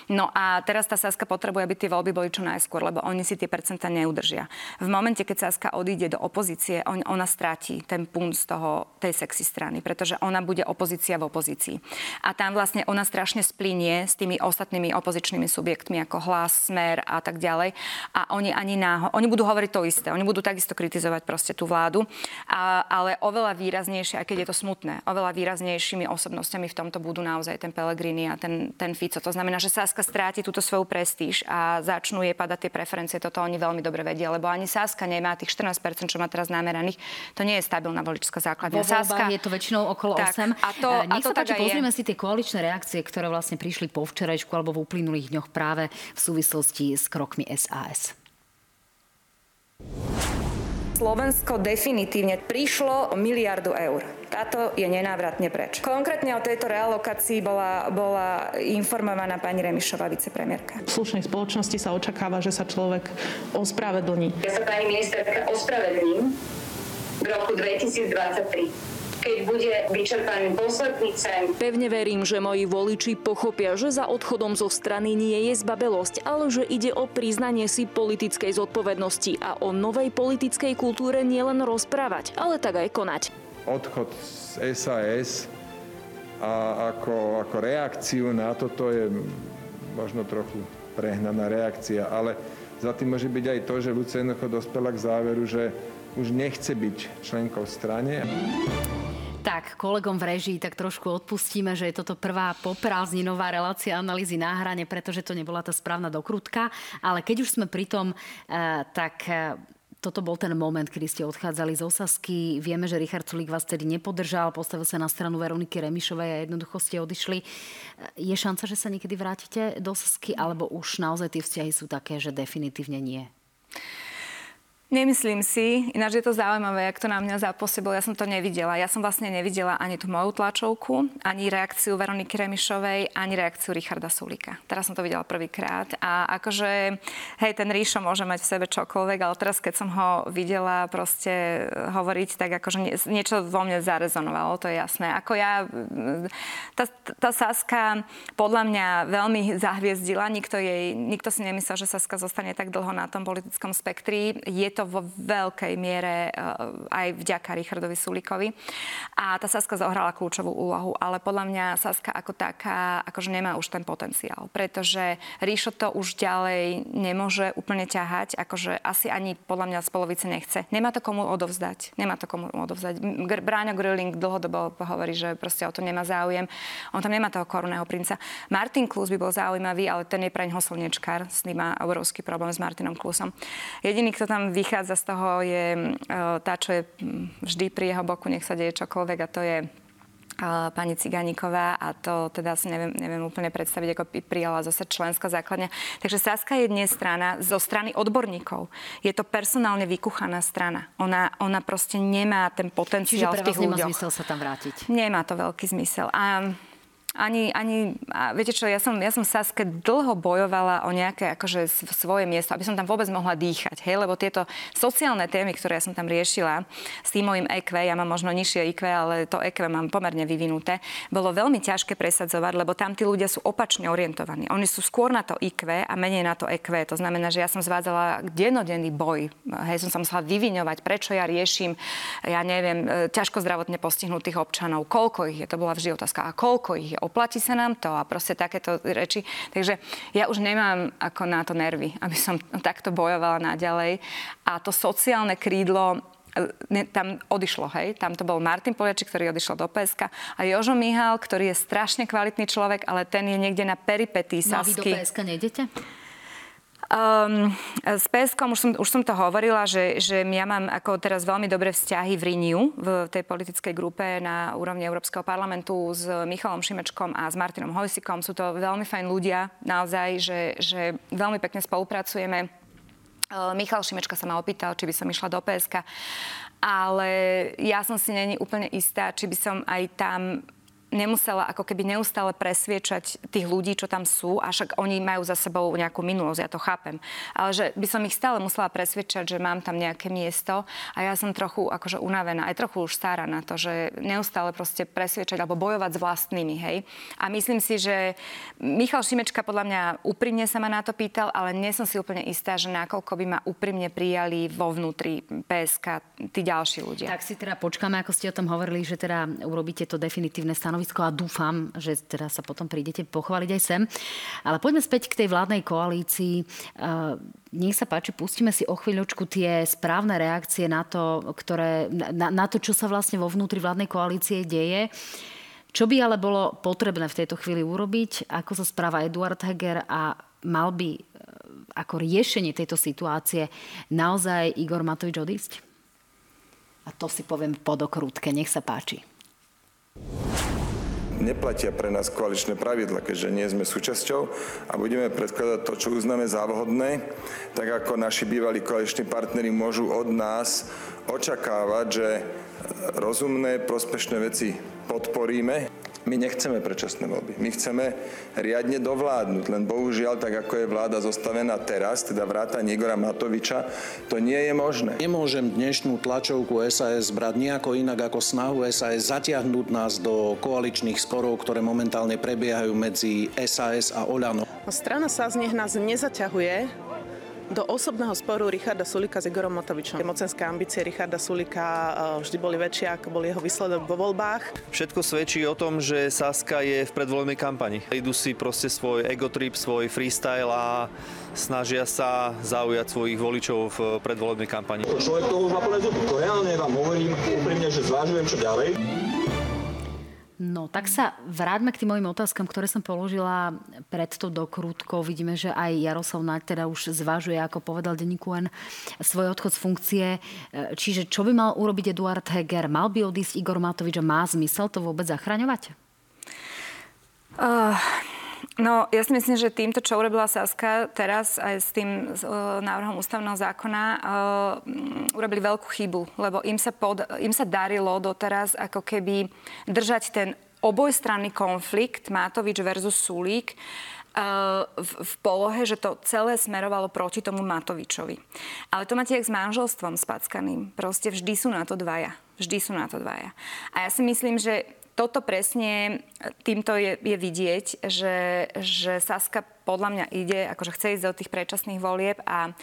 No a teraz tá Saska potrebuje, aby tie voľby boli čo najskôr, lebo oni si tie percentá neudržia. V momente, keď Saska odíde do opozície, on, ona stratí ten punt z toho, tej sexy strany, pretože ona bude opozícia v opozícii. A tam vlastne ona strašne splinie s tými ostatnými opozičnými subjektmi ako hlas, smer a tak ďalej. A oni ani náho, oni budú hovoriť to isté. Oni budú takisto kritizovať proste tú vládu, a, ale oveľa výraznejšie, aj keď je to smutné, oveľa výraznejšími osobnostiami v tomto budú naozaj ten Pellegrini a ten, ten Fico. To znamená, že Saska stráti túto svoju prestíž a začnú jej padať tie preferencie. Toto oni veľmi dobre vedia, lebo ani Saska nemá tých 14%, čo má teraz nameraných. To nie je stabilná voličská základňa. Saska je to väčšinou okolo tak, 8. A to, Nech a to sa páči, pozrieme si tie koaličné reakcie, ktoré vlastne prišli po včerajšku alebo v uplynulých dňoch práve v súvislosti s krokmi SAS. Slovensko definitívne prišlo o miliardu eur. Táto je nenávratne preč. Konkrétne o tejto realokácii bola, bola informovaná pani Remišová, vicepremiérka. V slušnej spoločnosti sa očakáva, že sa človek ospravedlní. Ja sa pani ministerka ospravedlním v roku 2023 keď bude vyčerpaný posledný cen. Pevne verím, že moji voliči pochopia, že za odchodom zo strany nie je zbabelosť, ale že ide o priznanie si politickej zodpovednosti a o novej politickej kultúre nielen rozprávať, ale tak aj konať. Odchod z SAS a ako, ako reakciu na toto je možno trochu prehnaná reakcia, ale za tým môže byť aj to, že Lucia jednoducho dospela k záveru, že už nechce byť členkou strane. Tak, kolegom v režii tak trošku odpustíme, že je toto prvá poprázdninová relácia analýzy na hrane, pretože to nebola tá správna dokrutka. Ale keď už sme pri tom, eh, tak eh, toto bol ten moment, kedy ste odchádzali z Osasky. Vieme, že Richard Sulík vás tedy nepodržal, postavil sa na stranu Veroniky Remišovej a jednoducho ste odišli. Je šanca, že sa niekedy vrátite do Osasky, alebo už naozaj tie vzťahy sú také, že definitívne nie? Nemyslím si, ináč je to zaujímavé, jak to na mňa zapôsobilo. Ja som to nevidela. Ja som vlastne nevidela ani tú moju tlačovku, ani reakciu Veroniky Remišovej, ani reakciu Richarda Sulika. Teraz som to videla prvýkrát. A akože, hej, ten Ríšo môže mať v sebe čokoľvek, ale teraz, keď som ho videla proste hovoriť, tak akože niečo vo mne zarezonovalo, to je jasné. Ako ja, tá, tá Saska podľa mňa veľmi zahviezdila. Nikto, jej, nikto si nemyslel, že Saska zostane tak dlho na tom politickom spektri. Je to vo veľkej miere eh, aj vďaka Richardovi Sulikovi. A tá Saska zohrala kľúčovú úlohu, ale podľa mňa Saska ako taká akože nemá už ten potenciál, pretože Ríšo to už ďalej nemôže úplne ťahať, akože asi ani podľa mňa z polovice nechce. Nemá to komu odovzdať. Nemá to komu odovzdať. Bráňo Grilling dlhodobo hovorí, že proste o to nemá záujem. On tam nemá toho korunného princa. Martin Klus by bol zaujímavý, ale ten je preň slnečkár. S ním má obrovský problém s Martinom Klusom. Jediný, kto tam vy vychádza z toho, je e, tá, čo je vždy pri jeho boku, nech sa deje čokoľvek a to je e, pani Ciganíková a to teda si neviem, neviem úplne predstaviť, ako prijala zase členská základňa. Takže Saska je dnes strana zo strany odborníkov. Je to personálne vykuchaná strana. Ona, ona proste nemá ten potenciál Čiže pre vás nemá zmysel sa tam vrátiť? Nemá to veľký zmysel. A ani, ani a viete čo, ja som, ja som Saske dlho bojovala o nejaké akože svoje miesto, aby som tam vôbec mohla dýchať, hej, lebo tieto sociálne témy, ktoré ja som tam riešila s tým mojim EQ, ja mám možno nižšie IQ, ale to EQ mám pomerne vyvinuté, bolo veľmi ťažké presadzovať, lebo tam tí ľudia sú opačne orientovaní. Oni sú skôr na to IQ a menej na to EQ. To znamená, že ja som zvádzala dennodenný boj. Hej, som sa musela vyviňovať, prečo ja riešim, ja neviem, e, ťažko zdravotne postihnutých občanov, koľko ich je, to bola vždy otázka, a koľko ich je, oplatí sa nám to a proste takéto reči. Takže ja už nemám ako na to nervy, aby som takto bojovala naďalej. A to sociálne krídlo e, ne, tam odišlo, hej. Tam to bol Martin Poliačik, ktorý odišiel do PSK a Jožo Mihal, ktorý je strašne kvalitný človek, ale ten je niekde na peripetí Sasky. No a vy do PSK nejdete? Um, s PSK už som, už som to hovorila, že, že ja mám ako teraz veľmi dobré vzťahy v Riniu, v tej politickej grupe na úrovni Európskeho parlamentu s Michalom Šimečkom a s Martinom Hojsikom. Sú to veľmi fajn ľudia, naozaj, že, že veľmi pekne spolupracujeme. Uh, Michal Šimečka sa ma opýtal, či by som išla do PSK, ale ja som si není úplne istá, či by som aj tam nemusela ako keby neustále presviečať tých ľudí, čo tam sú, a však oni majú za sebou nejakú minulosť, ja to chápem. Ale že by som ich stále musela presviečať, že mám tam nejaké miesto a ja som trochu akože unavená, aj trochu už stará na to, že neustále proste presviečať alebo bojovať s vlastnými, hej. A myslím si, že Michal Šimečka podľa mňa úprimne sa ma na to pýtal, ale nie som si úplne istá, že nakoľko by ma úprimne prijali vo vnútri PSK tí ďalší ľudia. Tak si teda počkáme, ako ste o tom hovorili, že teda urobíte to definitívne stanovisko a dúfam, že teda sa potom prídete pochváliť aj sem. Ale poďme späť k tej vládnej koalícii. Nech sa páči, pustíme si o chvíľočku tie správne reakcie na to, ktoré, na, na to, čo sa vlastne vo vnútri vládnej koalície deje. Čo by ale bolo potrebné v tejto chvíli urobiť? Ako sa správa Eduard Heger a mal by e, ako riešenie tejto situácie naozaj Igor Matovič odísť? A to si poviem podokrútke. Nech sa páči neplatia pre nás koaličné pravidla, keďže nie sme súčasťou a budeme predkladať to, čo uznáme za vhodné, tak ako naši bývalí koaliční partnery môžu od nás očakávať, že rozumné, prospešné veci podporíme. My nechceme predčasné voľby. My chceme riadne dovládnuť. Len bohužiaľ, tak ako je vláda zostavená teraz, teda vráta Igora Matoviča, to nie je možné. Nemôžem dnešnú tlačovku SAS brať nejako inak ako snahu SAS zatiahnuť nás do koaličných sporov, ktoré momentálne prebiehajú medzi SAS a Oľano. Strana sa z nich nás nezaťahuje do osobného sporu Richarda Sulika s Igorom Matovičom. Mocenské ambície Richarda Sulika e, vždy boli väčšie, ako bol jeho výsledok vo voľbách. Všetko svedčí o tom, že Saska je v predvoľnej kampani. Idú si proste svoj egotrip, svoj freestyle a snažia sa zaujať svojich voličov v predvolebnej kampani. Človek to už má plné zuby. Reálne vám hovorím úprimne, že zvážujem, čo ďalej. No, tak sa vráťme k tým mojim otázkam, ktoré som položila pred to dokrútkou. Vidíme, že aj Jaroslav Naď teda už zvažuje, ako povedal denníku N, svoj odchod z funkcie. E, čiže čo by mal urobiť Eduard Heger? Mal by odísť Igor Matovič a má zmysel to vôbec zachraňovať? Uh, No, ja si myslím, že týmto, čo urobila Saska teraz aj s tým uh, návrhom ústavného zákona, uh, urobili veľkú chybu, lebo im sa, pod, im sa darilo doteraz ako keby držať ten obojstranný konflikt Matovič versus Sulík v, v polohe, že to celé smerovalo proti tomu Matovičovi. Ale to máte jak s manželstvom spackaným. Proste vždy sú na to dvaja. Vždy sú na to dvaja. A ja si myslím, že toto presne týmto je, je vidieť, že, že Saska podľa mňa ide, akože chce ísť do tých predčasných volieb a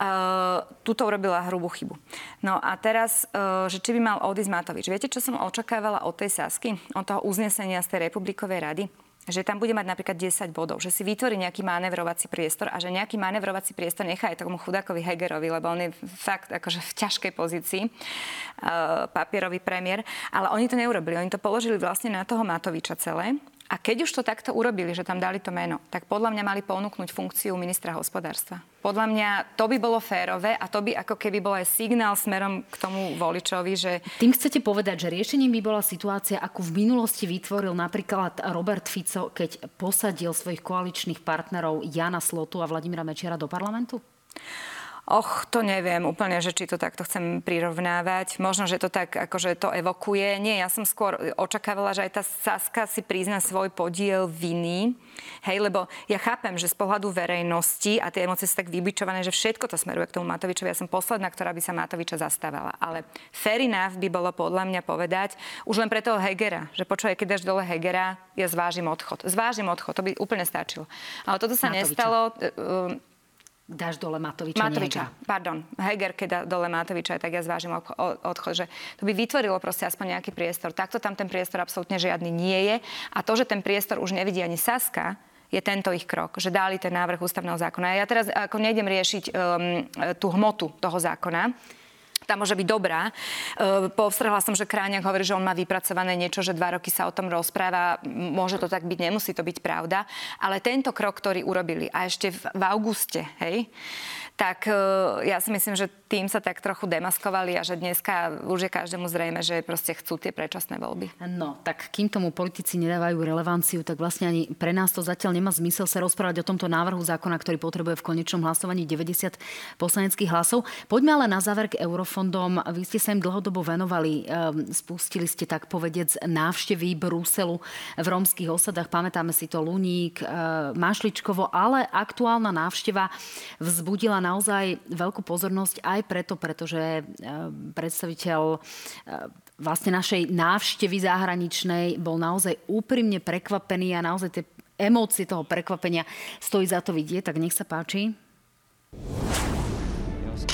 Uh, tuto urobila hrubú chybu. No a teraz, uh, že či by mal odísť Matovič. Viete, čo som očakávala od tej Sasky? Od toho uznesenia z tej Republikovej rady? Že tam bude mať napríklad 10 bodov, že si vytvorí nejaký manevrovací priestor a že nejaký manevrovací priestor nechá aj tomu chudákovi Hegerovi, lebo on je fakt akože v ťažkej pozícii, uh, papierový premiér. Ale oni to neurobili, oni to položili vlastne na toho Matoviča celé a keď už to takto urobili, že tam dali to meno, tak podľa mňa mali ponúknuť funkciu ministra hospodárstva. Podľa mňa to by bolo férové a to by ako keby bol aj signál smerom k tomu voličovi, že... Tým chcete povedať, že riešením by bola situácia, ako v minulosti vytvoril napríklad Robert Fico, keď posadil svojich koaličných partnerov Jana Slotu a Vladimíra Mečiara do parlamentu? Och, to neviem úplne, že či to takto chcem prirovnávať. Možno, že to tak akože to evokuje. Nie, ja som skôr očakávala, že aj tá Saska si prizna svoj podiel viny. Hej, lebo ja chápem, že z pohľadu verejnosti a tie emócie sú tak vybičované, že všetko to smeruje k tomu Matovičovi. Ja som posledná, ktorá by sa Matoviča zastávala. Ale fair enough by bolo podľa mňa povedať, už len pre toho Hegera, že počúvaj, keď dáš dole Hegera, ja zvážim odchod. Zvážim odchod, to by úplne stačilo. Ale toto sa Matoviča. nestalo. Dáš dole Matoviča. Matoviča, nie pardon. Heger, keď dá dole Matoviča, tak ja zvážim odchod, že to by vytvorilo proste aspoň nejaký priestor. Takto tam ten priestor absolútne žiadny nie je. A to, že ten priestor už nevidí ani Saska, je tento ich krok, že dali ten návrh ústavného zákona. Ja teraz ako nejdem riešiť um, tú hmotu toho zákona, tá môže byť dobrá. E, povstrhla som, že Kráňak hovorí, že on má vypracované niečo, že dva roky sa o tom rozpráva. Môže to tak byť, nemusí to byť pravda. Ale tento krok, ktorý urobili a ešte v, v auguste, hej, tak e, ja si myslím, že tým sa tak trochu demaskovali a že dneska už je každému zrejme, že proste chcú tie predčasné voľby. No, tak kým tomu politici nedávajú relevanciu, tak vlastne ani pre nás to zatiaľ nemá zmysel sa rozprávať o tomto návrhu zákona, ktorý potrebuje v konečnom hlasovaní 90 poslaneckých hlasov. Poďme ale na záver k eurofondom. Vy ste sa im dlhodobo venovali. Ehm, spustili ste tak povedec návštevy Bruselu v rómskych osadách. Pamätáme si to Luník, ehm, Mašličkovo, ale aktuálna návšteva vzbudila naozaj veľkú pozornosť aj preto, pretože predstaviteľ vlastne našej návštevy zahraničnej bol naozaj úprimne prekvapený a naozaj tie emócie toho prekvapenia stojí za to vidieť. Tak nech sa páči.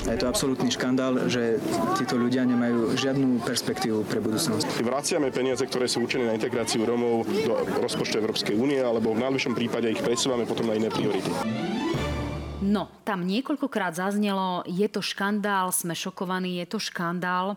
Je to absolútny škandál, že títo ľudia nemajú žiadnu perspektívu pre budúcnosť. Vraciame peniaze, ktoré sú určené na integráciu Romov do rozpočtu Európskej únie, alebo v najlepšom prípade ich presúvame potom na iné priority. No, tam niekoľkokrát zaznelo, je to škandál, sme šokovaní, je to škandál. E,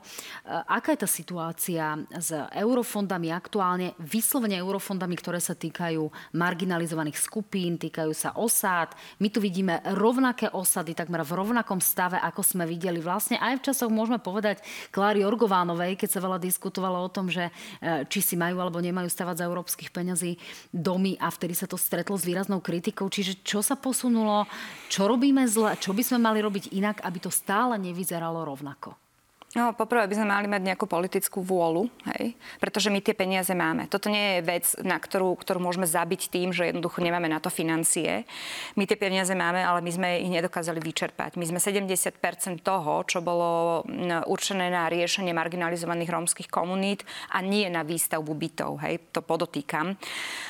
aká je tá situácia s eurofondami aktuálne, vyslovene eurofondami, ktoré sa týkajú marginalizovaných skupín, týkajú sa osád. My tu vidíme rovnaké osady, takmer v rovnakom stave, ako sme videli vlastne aj v časoch, môžeme povedať, Kláry Orgovánovej, keď sa veľa diskutovalo o tom, že e, či si majú alebo nemajú stavať za európskych peňazí domy a vtedy sa to stretlo s výraznou kritikou. Čiže čo sa posunulo, čo robíme zle, čo by sme mali robiť inak, aby to stále nevyzeralo rovnako? No, poprvé by sme mali mať nejakú politickú vôľu, hej? pretože my tie peniaze máme. Toto nie je vec, na ktorú, ktorú môžeme zabiť tým, že jednoducho nemáme na to financie. My tie peniaze máme, ale my sme ich nedokázali vyčerpať. My sme 70% toho, čo bolo určené na riešenie marginalizovaných rómskych komunít a nie na výstavbu bytov. Hej? To podotýkam.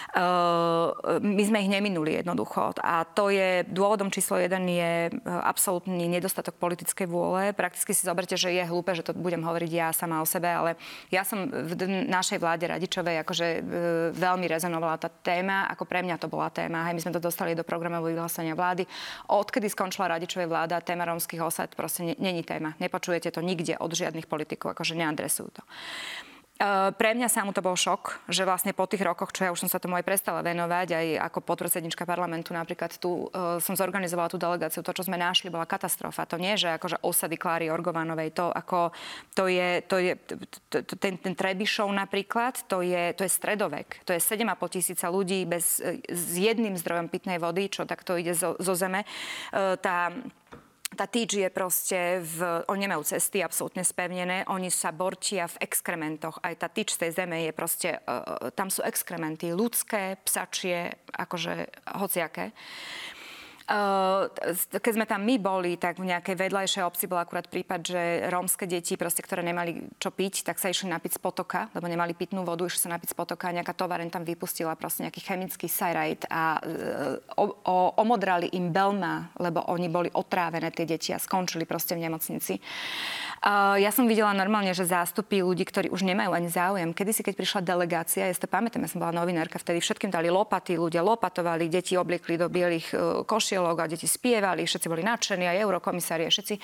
Uh, my sme ich neminuli jednoducho. A to je, dôvodom číslo jeden je e, absolútny nedostatok politickej vôle. Prakticky si zoberte, že je hlúpe, že to budem hovoriť ja sama o sebe, ale ja som v našej vláde Radičovej akože e, veľmi rezonovala tá téma, ako pre mňa to bola téma. Hej, my sme to dostali do programového vyhlásenia vlády. Odkedy skončila Radičovej vláda, téma rómskych osad proste není téma. Nepočujete to nikde od žiadnych politikov, akože neadresujú to. Eh, pre mňa samú to bol šok, že vlastne po tých rokoch, čo ja už som sa tomu aj prestala venovať, aj ako podpredsednička parlamentu napríklad tu uh, som zorganizovala tú delegáciu, to, čo sme našli, bola katastrofa. To nie, že akože osady Kláry Orgovanovej, to ako, to je, to je to, to, ten, ten Trebišov napríklad, to je, to je stredovek. To je 7,5 tisíca ľudí bez, s jedným zdrojom pitnej vody, čo takto ide zo, zo zeme. Uh, tá tá týč je proste v... Oni nemajú cesty absolútne spevnené, oni sa borčia v exkrementoch. Aj tá týč z tej zeme je proste... Uh, tam sú exkrementy ľudské, psačie, akože hociaké. Keď sme tam my boli, tak v nejakej vedľajšej obci bol akurát prípad, že rómske deti, proste, ktoré nemali čo piť, tak sa išli napiť z potoka, lebo nemali pitnú vodu, išli sa napiť z potoka a nejaká továreň tam vypustila proste nejaký chemický sajrajt a o, o, omodrali im belma, lebo oni boli otrávené tie deti a skončili proste v nemocnici. Uh, ja som videla normálne, že zástupy ľudí, ktorí už nemajú ani záujem. Kedy si, keď prišla delegácia, ja si to pamätám, ja som bola novinárka, vtedy všetkým dali lopaty, ľudia lopatovali, deti obliekli do bielých uh, dijaloga, odjeći spijeva, ali šeci boli načeni, a eurokomisar je šeci.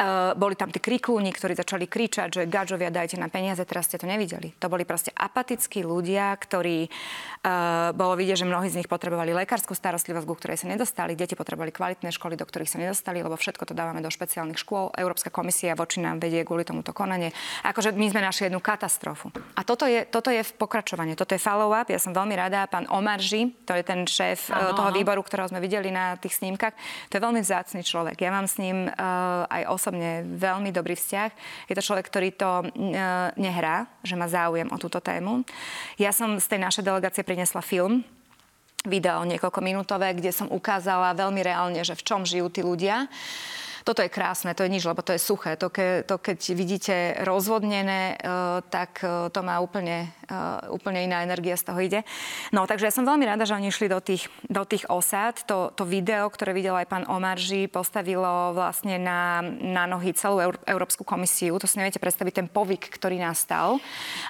Uh, boli tam tí kriklúni, ktorí začali kričať, že gadžovia dajte na peniaze, teraz ste to nevideli. To boli proste apatickí ľudia, ktorí, uh, bolo vidieť, že mnohí z nich potrebovali lekárskú starostlivosť, ku ktorej sa nedostali, deti potrebovali kvalitné školy, do ktorých sa nedostali, lebo všetko to dávame do špeciálnych škôl. Európska komisia voči nám vedie kvôli tomuto konanie. Akože my sme našli jednu katastrofu. A toto je, toto je v pokračovanie, toto je follow-up. Ja som veľmi rada, pán Omarži, to je ten šéf uh, toho výboru, ktorého sme videli na tých snímkach, to je veľmi vzácný človek. Ja mám s ním uh, aj osobne osobne veľmi dobrý vzťah. Je to človek, ktorý to e, nehrá, že má záujem o túto tému. Ja som z tej našej delegácie priniesla film, video niekoľko minútové, kde som ukázala veľmi reálne, že v čom žijú tí ľudia. Toto je krásne, to je nič, lebo to je suché. To, ke, to keď vidíte rozvodnené, uh, tak uh, to má úplne, úplne iná energia z toho ide. No, takže ja som veľmi rada, že oni išli do tých, do tých osád. To, to video, ktoré videl aj pán Omarži, postavilo vlastne na, na nohy celú Eur, Európsku komisiu. To si neviete predstaviť, ten povyk, ktorý nastal.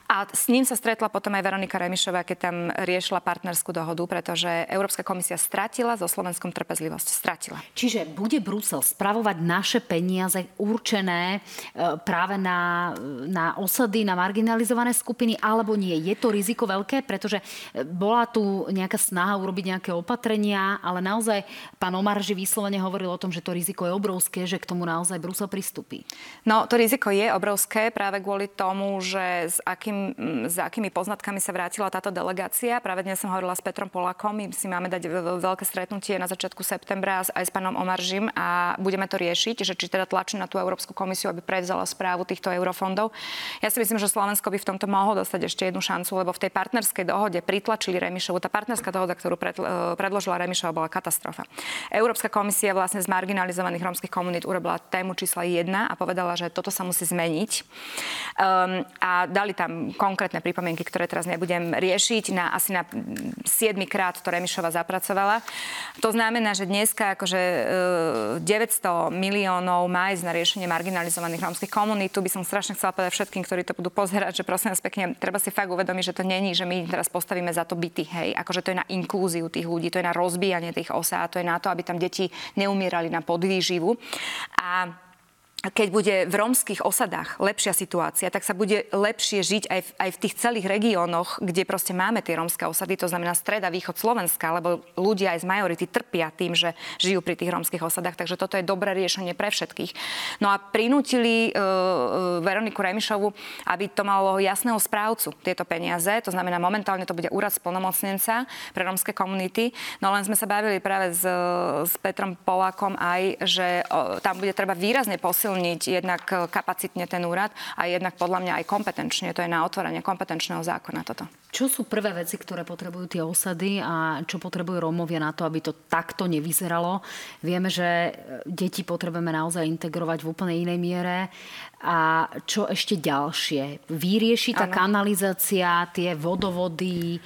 A s ním sa stretla potom aj Veronika Remišová, keď tam riešila partnerskú dohodu, pretože Európska komisia stratila so Slovenskom trpezlivosť. Stratila. Čiže bude Brusel spravovať naše peniaze určené e, práve na, na osady, na marginalizované skupiny, alebo nie? Nie. Je to riziko veľké, pretože e, bola tu nejaká snaha urobiť nejaké opatrenia, ale naozaj pán Omarži vyslovene hovoril o tom, že to riziko je obrovské, že k tomu naozaj Brusel pristúpi. No, to riziko je obrovské práve kvôli tomu, že s, akým, s akými poznatkami sa vrátila táto delegácia. Práve dnes som hovorila s Petrom Polakom, my si máme dať veľké stretnutie na začiatku septembra aj s pánom Omaržim a budeme to riešiť, že či teda tlačí na tú Európsku komisiu, aby prevzala správu týchto eurofondov. Ja si myslím, že Slovensko by v tomto mohlo dostať ešte jednu šancu, lebo v tej partnerskej dohode pritlačili Remišovu. Tá partnerská dohoda, ktorú e, predložila Remišova, bola katastrofa. Európska komisia vlastne z marginalizovaných rómskych komunít urobila tému čísla 1 a povedala, že toto sa musí zmeniť. Um, a dali tam konkrétne pripomienky, ktoré teraz nebudem riešiť. Na, asi na 7 krát to Remišova zapracovala. To znamená, že dneska akože 900 e, miliónov má na riešenie marginalizovaných rómskych komunít. Tu by som strašne chcela povedať všetkým, ktorí to budú pozerať, že prosím vás pekne, treba si fakt uvedomiť, že to není, že my teraz postavíme za to byty, hej. Akože to je na inklúziu tých ľudí, to je na rozbíjanie tých osá, to je na to, aby tam deti neumierali na podvýživu. A keď bude v rómskych osadách lepšia situácia, tak sa bude lepšie žiť aj v, aj v tých celých regiónoch, kde proste máme tie rómske osady, to znamená stred a východ Slovenska, lebo ľudia aj z majority trpia tým, že žijú pri tých rómskych osadách, takže toto je dobré riešenie pre všetkých. No a prinútili uh, Veroniku Remišovu, aby to malo jasného správcu tieto peniaze, to znamená momentálne to bude úrad splnomocnenca pre rómske komunity, no len sme sa bavili práve s, s Petrom Polákom aj, že uh, tam bude treba výrazne posilniť posilniť jednak eh, kapacitne ten úrad a jednak podľa mňa aj kompetenčne. To je na otvorenie kompetenčného zákona toto. Čo sú prvé veci, ktoré potrebujú tie osady a čo potrebujú Rómovia na to, aby to takto nevyzeralo? Vieme, že eh, deti potrebujeme naozaj integrovať v úplne inej miere. A čo ešte ďalšie? Vyrieši tá ano. kanalizácia, tie vodovody, e,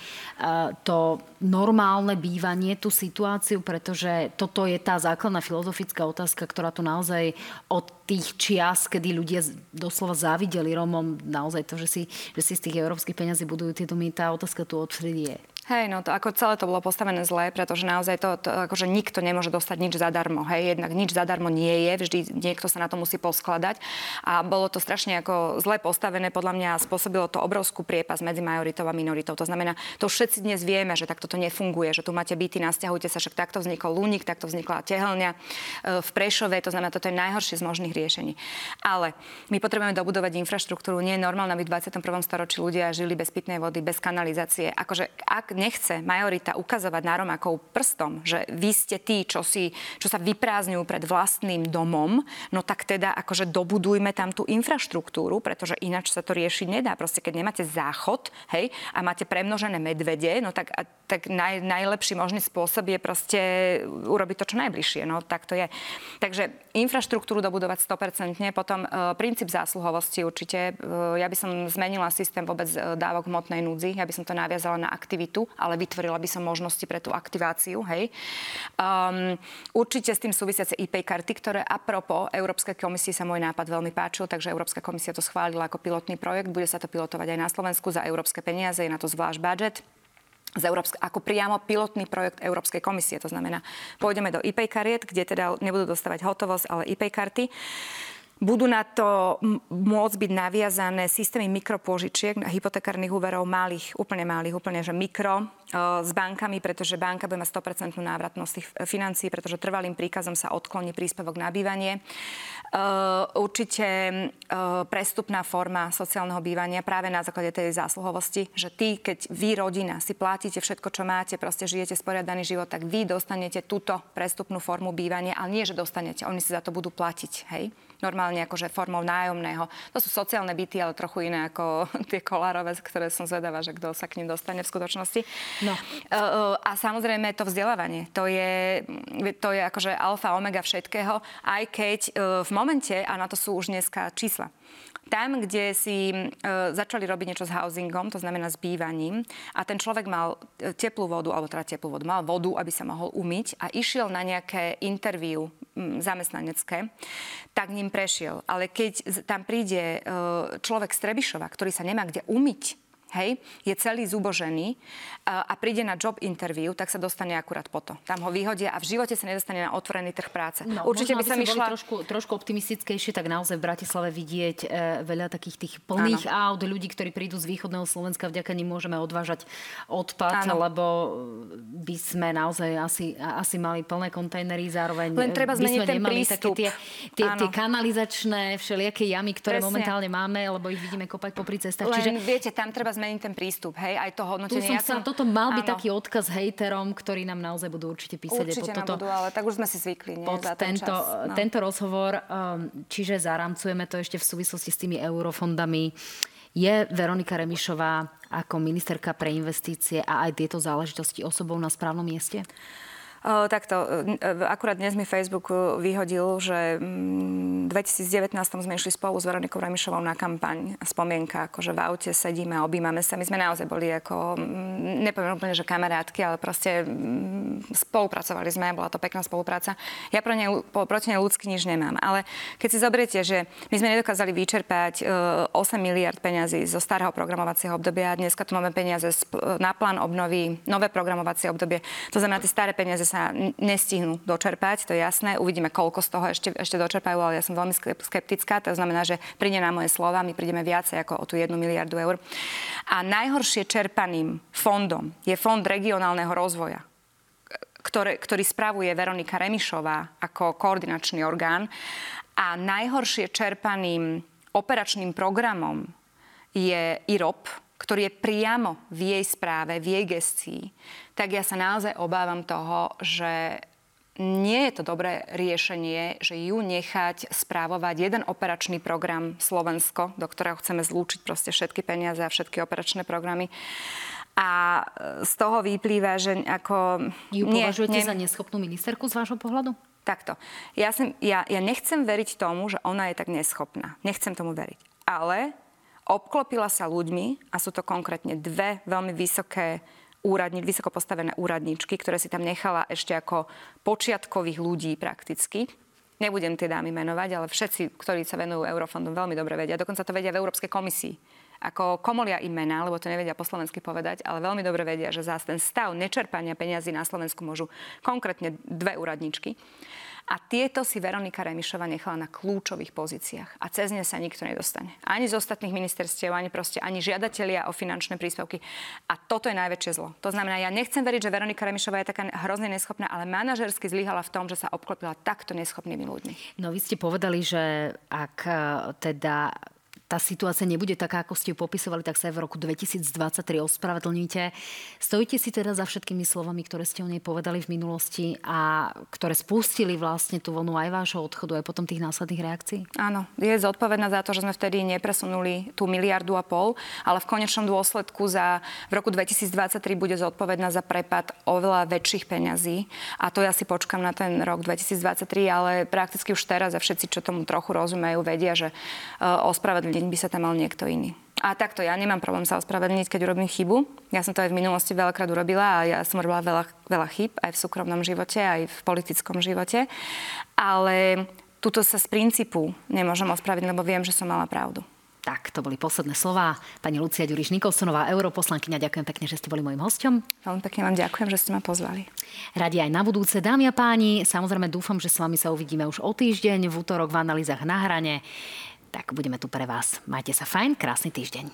to normálne bývanie, tú situáciu, pretože toto je tá základná filozofická otázka, ktorá tu naozaj od tých čias, kedy ľudia doslova závideli Romom, naozaj to, že si, že si z tých európskych peňazí budujú tie domy, тази отказка от среди е. Hej, no to ako celé to bolo postavené zle, pretože naozaj to, to akože nikto nemôže dostať nič zadarmo. Hej, jednak nič zadarmo nie je, vždy niekto sa na to musí poskladať. A bolo to strašne ako zle postavené, podľa mňa spôsobilo to obrovskú priepas medzi majoritou a minoritou. To znamená, to všetci dnes vieme, že takto to nefunguje, že tu máte byty, nasťahujte sa, však takto vznikol Lúnik, takto vznikla tehelňa e, v Prešove, to znamená, toto je najhoršie z možných riešení. Ale my potrebujeme dobudovať infraštruktúru. Nie je normálne, aby v 21. storočí ľudia žili bez pitnej vody, bez kanalizácie. Akože ak nechce majorita ukazovať na Romákov prstom, že vy ste tí, čo, si, čo sa vyprázdňujú pred vlastným domom, no tak teda akože dobudujme tam tú infraštruktúru, pretože ináč sa to riešiť nedá. Proste keď nemáte záchod, hej, a máte premnožené medvede, no tak, tak naj, najlepší možný spôsob je proste urobiť to čo najbližšie. No tak to je. Takže infraštruktúru dobudovať 100%, potom e, princíp zásluhovosti určite. E, ja by som zmenila systém vôbec e, dávok hmotnej núdzi, ja by som to naviazala na aktivitu ale vytvorila by som možnosti pre tú aktiváciu. Hej. Um, určite s tým súvisiace IP karty, ktoré apropo Európskej komisii sa môj nápad veľmi páčil, takže Európska komisia to schválila ako pilotný projekt. Bude sa to pilotovať aj na Slovensku za európske peniaze, je na to zvlášť budget z Európske, ako priamo pilotný projekt Európskej komisie. To znamená, pôjdeme do IP kariet, kde teda nebudú dostávať hotovosť, ale IP karty. Budú na to môcť byť naviazané systémy mikropôžičiek, hypotekárnych úverov malých, úplne malých, úplne že mikro, s bankami, pretože banka bude mať 100% návratnosť tých financií, pretože trvalým príkazom sa odkloní príspevok na bývanie. Určite prestupná forma sociálneho bývania práve na základe tej zásluhovosti, že ty, keď vy, rodina, si platíte všetko, čo máte, proste žijete sporiadaný život, tak vy dostanete túto prestupnú formu bývania, ale nie, že dostanete, oni si za to budú platiť, hej? normálne akože formou nájomného. To sú sociálne byty, ale trochu iné ako tie kolárové, ktoré som zvedavá, že kto sa k ním dostane v skutočnosti. No. A samozrejme to vzdelávanie. To je, to je akože alfa, omega všetkého, aj keď e, v momente, a na to sú už dneska čísla, tam, kde si e, začali robiť niečo s housingom, to znamená s bývaním, a ten človek mal e, teplú vodu, alebo teda teplú vodu, mal vodu, aby sa mohol umyť a išiel na nejaké interviu zamestnanecké, tak ním prešiel. Ale keď tam príde e, človek z Trebišova, ktorý sa nemá kde umyť, hej, je celý zubožený a príde na job interview, tak sa dostane akurát po to. Tam ho vyhodia a v živote sa nedostane na otvorený trh práce. No, Určite by som išla... trošku, trošku optimistickejšie, tak naozaj v Bratislave vidieť e, veľa takých tých plných Áno. aut, ľudí, ktorí prídu z východného Slovenska, vďaka nim môžeme odvážať odpad, Áno. lebo by sme naozaj asi, asi mali plné kontajnery, zároveň Len treba zmeniť ten prístup. Také tie, tie, tie kanalizačné všelijaké jamy, ktoré Presne. momentálne máme, lebo ich vidíme kopať popri cestách. Len Čiže... viete, tam treba zmeniť ten prístup, hej, aj to hodnotenie. Tu som ja som... toto mal byť taký odkaz hejterom, ktorí nám naozaj budú určite písať. Určite pod toto, budú, ale tak už sme si zvykli. Nie, pod tento, čas, no. tento rozhovor, um, čiže zaramcujeme to ešte v súvislosti s tými eurofondami. Je Veronika Remišová ako ministerka pre investície a aj tieto záležitosti osobou na správnom mieste? Takto, e, akurát dnes mi Facebook vyhodil, že v 2019 sme išli spolu s Veronikou Remišovou na kampaň spomienka, akože v aute sedíme objímame sa. My sme naozaj boli ako, nepoviem úplne, že kamarátky, ale proste spolupracovali sme, bola to pekná spolupráca. Ja pro ne, proti nej ľudský nič nemám, ale keď si zoberiete, že my sme nedokázali vyčerpať 8 e, miliard peňazí zo starého programovacieho obdobia dneska tu máme peniaze na plán obnovy, nové programovacie obdobie. To znamená, tie staré peniaze sa nestihnú dočerpať, to je jasné. Uvidíme, koľko z toho ešte, ešte dočerpajú, ale ja som veľmi skeptická. To znamená, že príde na moje slova, my prídeme viacej ako o tú jednu miliardu eur. A najhoršie čerpaným fondom je Fond regionálneho rozvoja, ktoré, ktorý spravuje Veronika Remišová ako koordinačný orgán. A najhoršie čerpaným operačným programom je IROP, ktorý je priamo v jej správe, v jej gestii, tak ja sa naozaj obávam toho, že nie je to dobré riešenie, že ju nechať správovať jeden operačný program Slovensko, do ktorého chceme zlúčiť proste všetky peniaze a všetky operačné programy. A z toho vyplýva, že ako... Ju považujete nie, za neschopnú ministerku z vášho pohľadu? Takto. Ja, sem, ja, ja nechcem veriť tomu, že ona je tak neschopná. Nechcem tomu veriť. Ale obklopila sa ľuďmi, a sú to konkrétne dve veľmi vysoké úradni, vysoko postavené úradničky, ktoré si tam nechala ešte ako počiatkových ľudí prakticky. Nebudem tie dámy menovať, ale všetci, ktorí sa venujú eurofondom, veľmi dobre vedia. Dokonca to vedia v Európskej komisii. Ako komolia imena, lebo to nevedia po slovensky povedať, ale veľmi dobre vedia, že za ten stav nečerpania peniazy na Slovensku môžu konkrétne dve úradničky. A tieto si Veronika Remišova nechala na kľúčových pozíciách. A cez ne sa nikto nedostane. Ani z ostatných ministerstiev, ani proste, ani žiadatelia o finančné príspevky. A toto je najväčšie zlo. To znamená, ja nechcem veriť, že Veronika Remišová je taká hrozne neschopná, ale manažersky zlyhala v tom, že sa obklopila takto neschopnými ľuďmi. No vy ste povedali, že ak e, teda tá situácia nebude taká, ako ste ju popisovali, tak sa aj v roku 2023 ospravedlníte. Stojíte si teda za všetkými slovami, ktoré ste o nej povedali v minulosti a ktoré spustili vlastne tú vlnu aj vášho odchodu, aj potom tých následných reakcií? Áno, je zodpovedná za to, že sme vtedy nepresunuli tú miliardu a pol, ale v konečnom dôsledku za v roku 2023 bude zodpovedná za prepad oveľa väčších peňazí. A to ja si počkam na ten rok 2023, ale prakticky už teraz a všetci, čo tomu trochu rozumejú, vedia, že uh, deň by sa tam mal niekto iný. A takto, ja nemám problém sa ospravedlniť, keď urobím chybu. Ja som to aj v minulosti veľakrát urobila a ja som robila veľa, veľa chyb aj v súkromnom živote, aj v politickom živote. Ale tuto sa z princípu nemôžem ospravedlniť, lebo viem, že som mala pravdu. Tak, to boli posledné slová. Pani Lucia Ďuriš Nikolsonová, europoslankyňa, ďakujem pekne, že ste boli môjim hosťom. Veľmi pekne vám ďakujem, že ste ma pozvali. Radi aj na budúce, dámy a páni. Samozrejme dúfam, že s vami sa uvidíme už o týždeň v útorok v analýzach na hrane tak budeme tu pre vás. Majte sa fajn, krásny týždeň.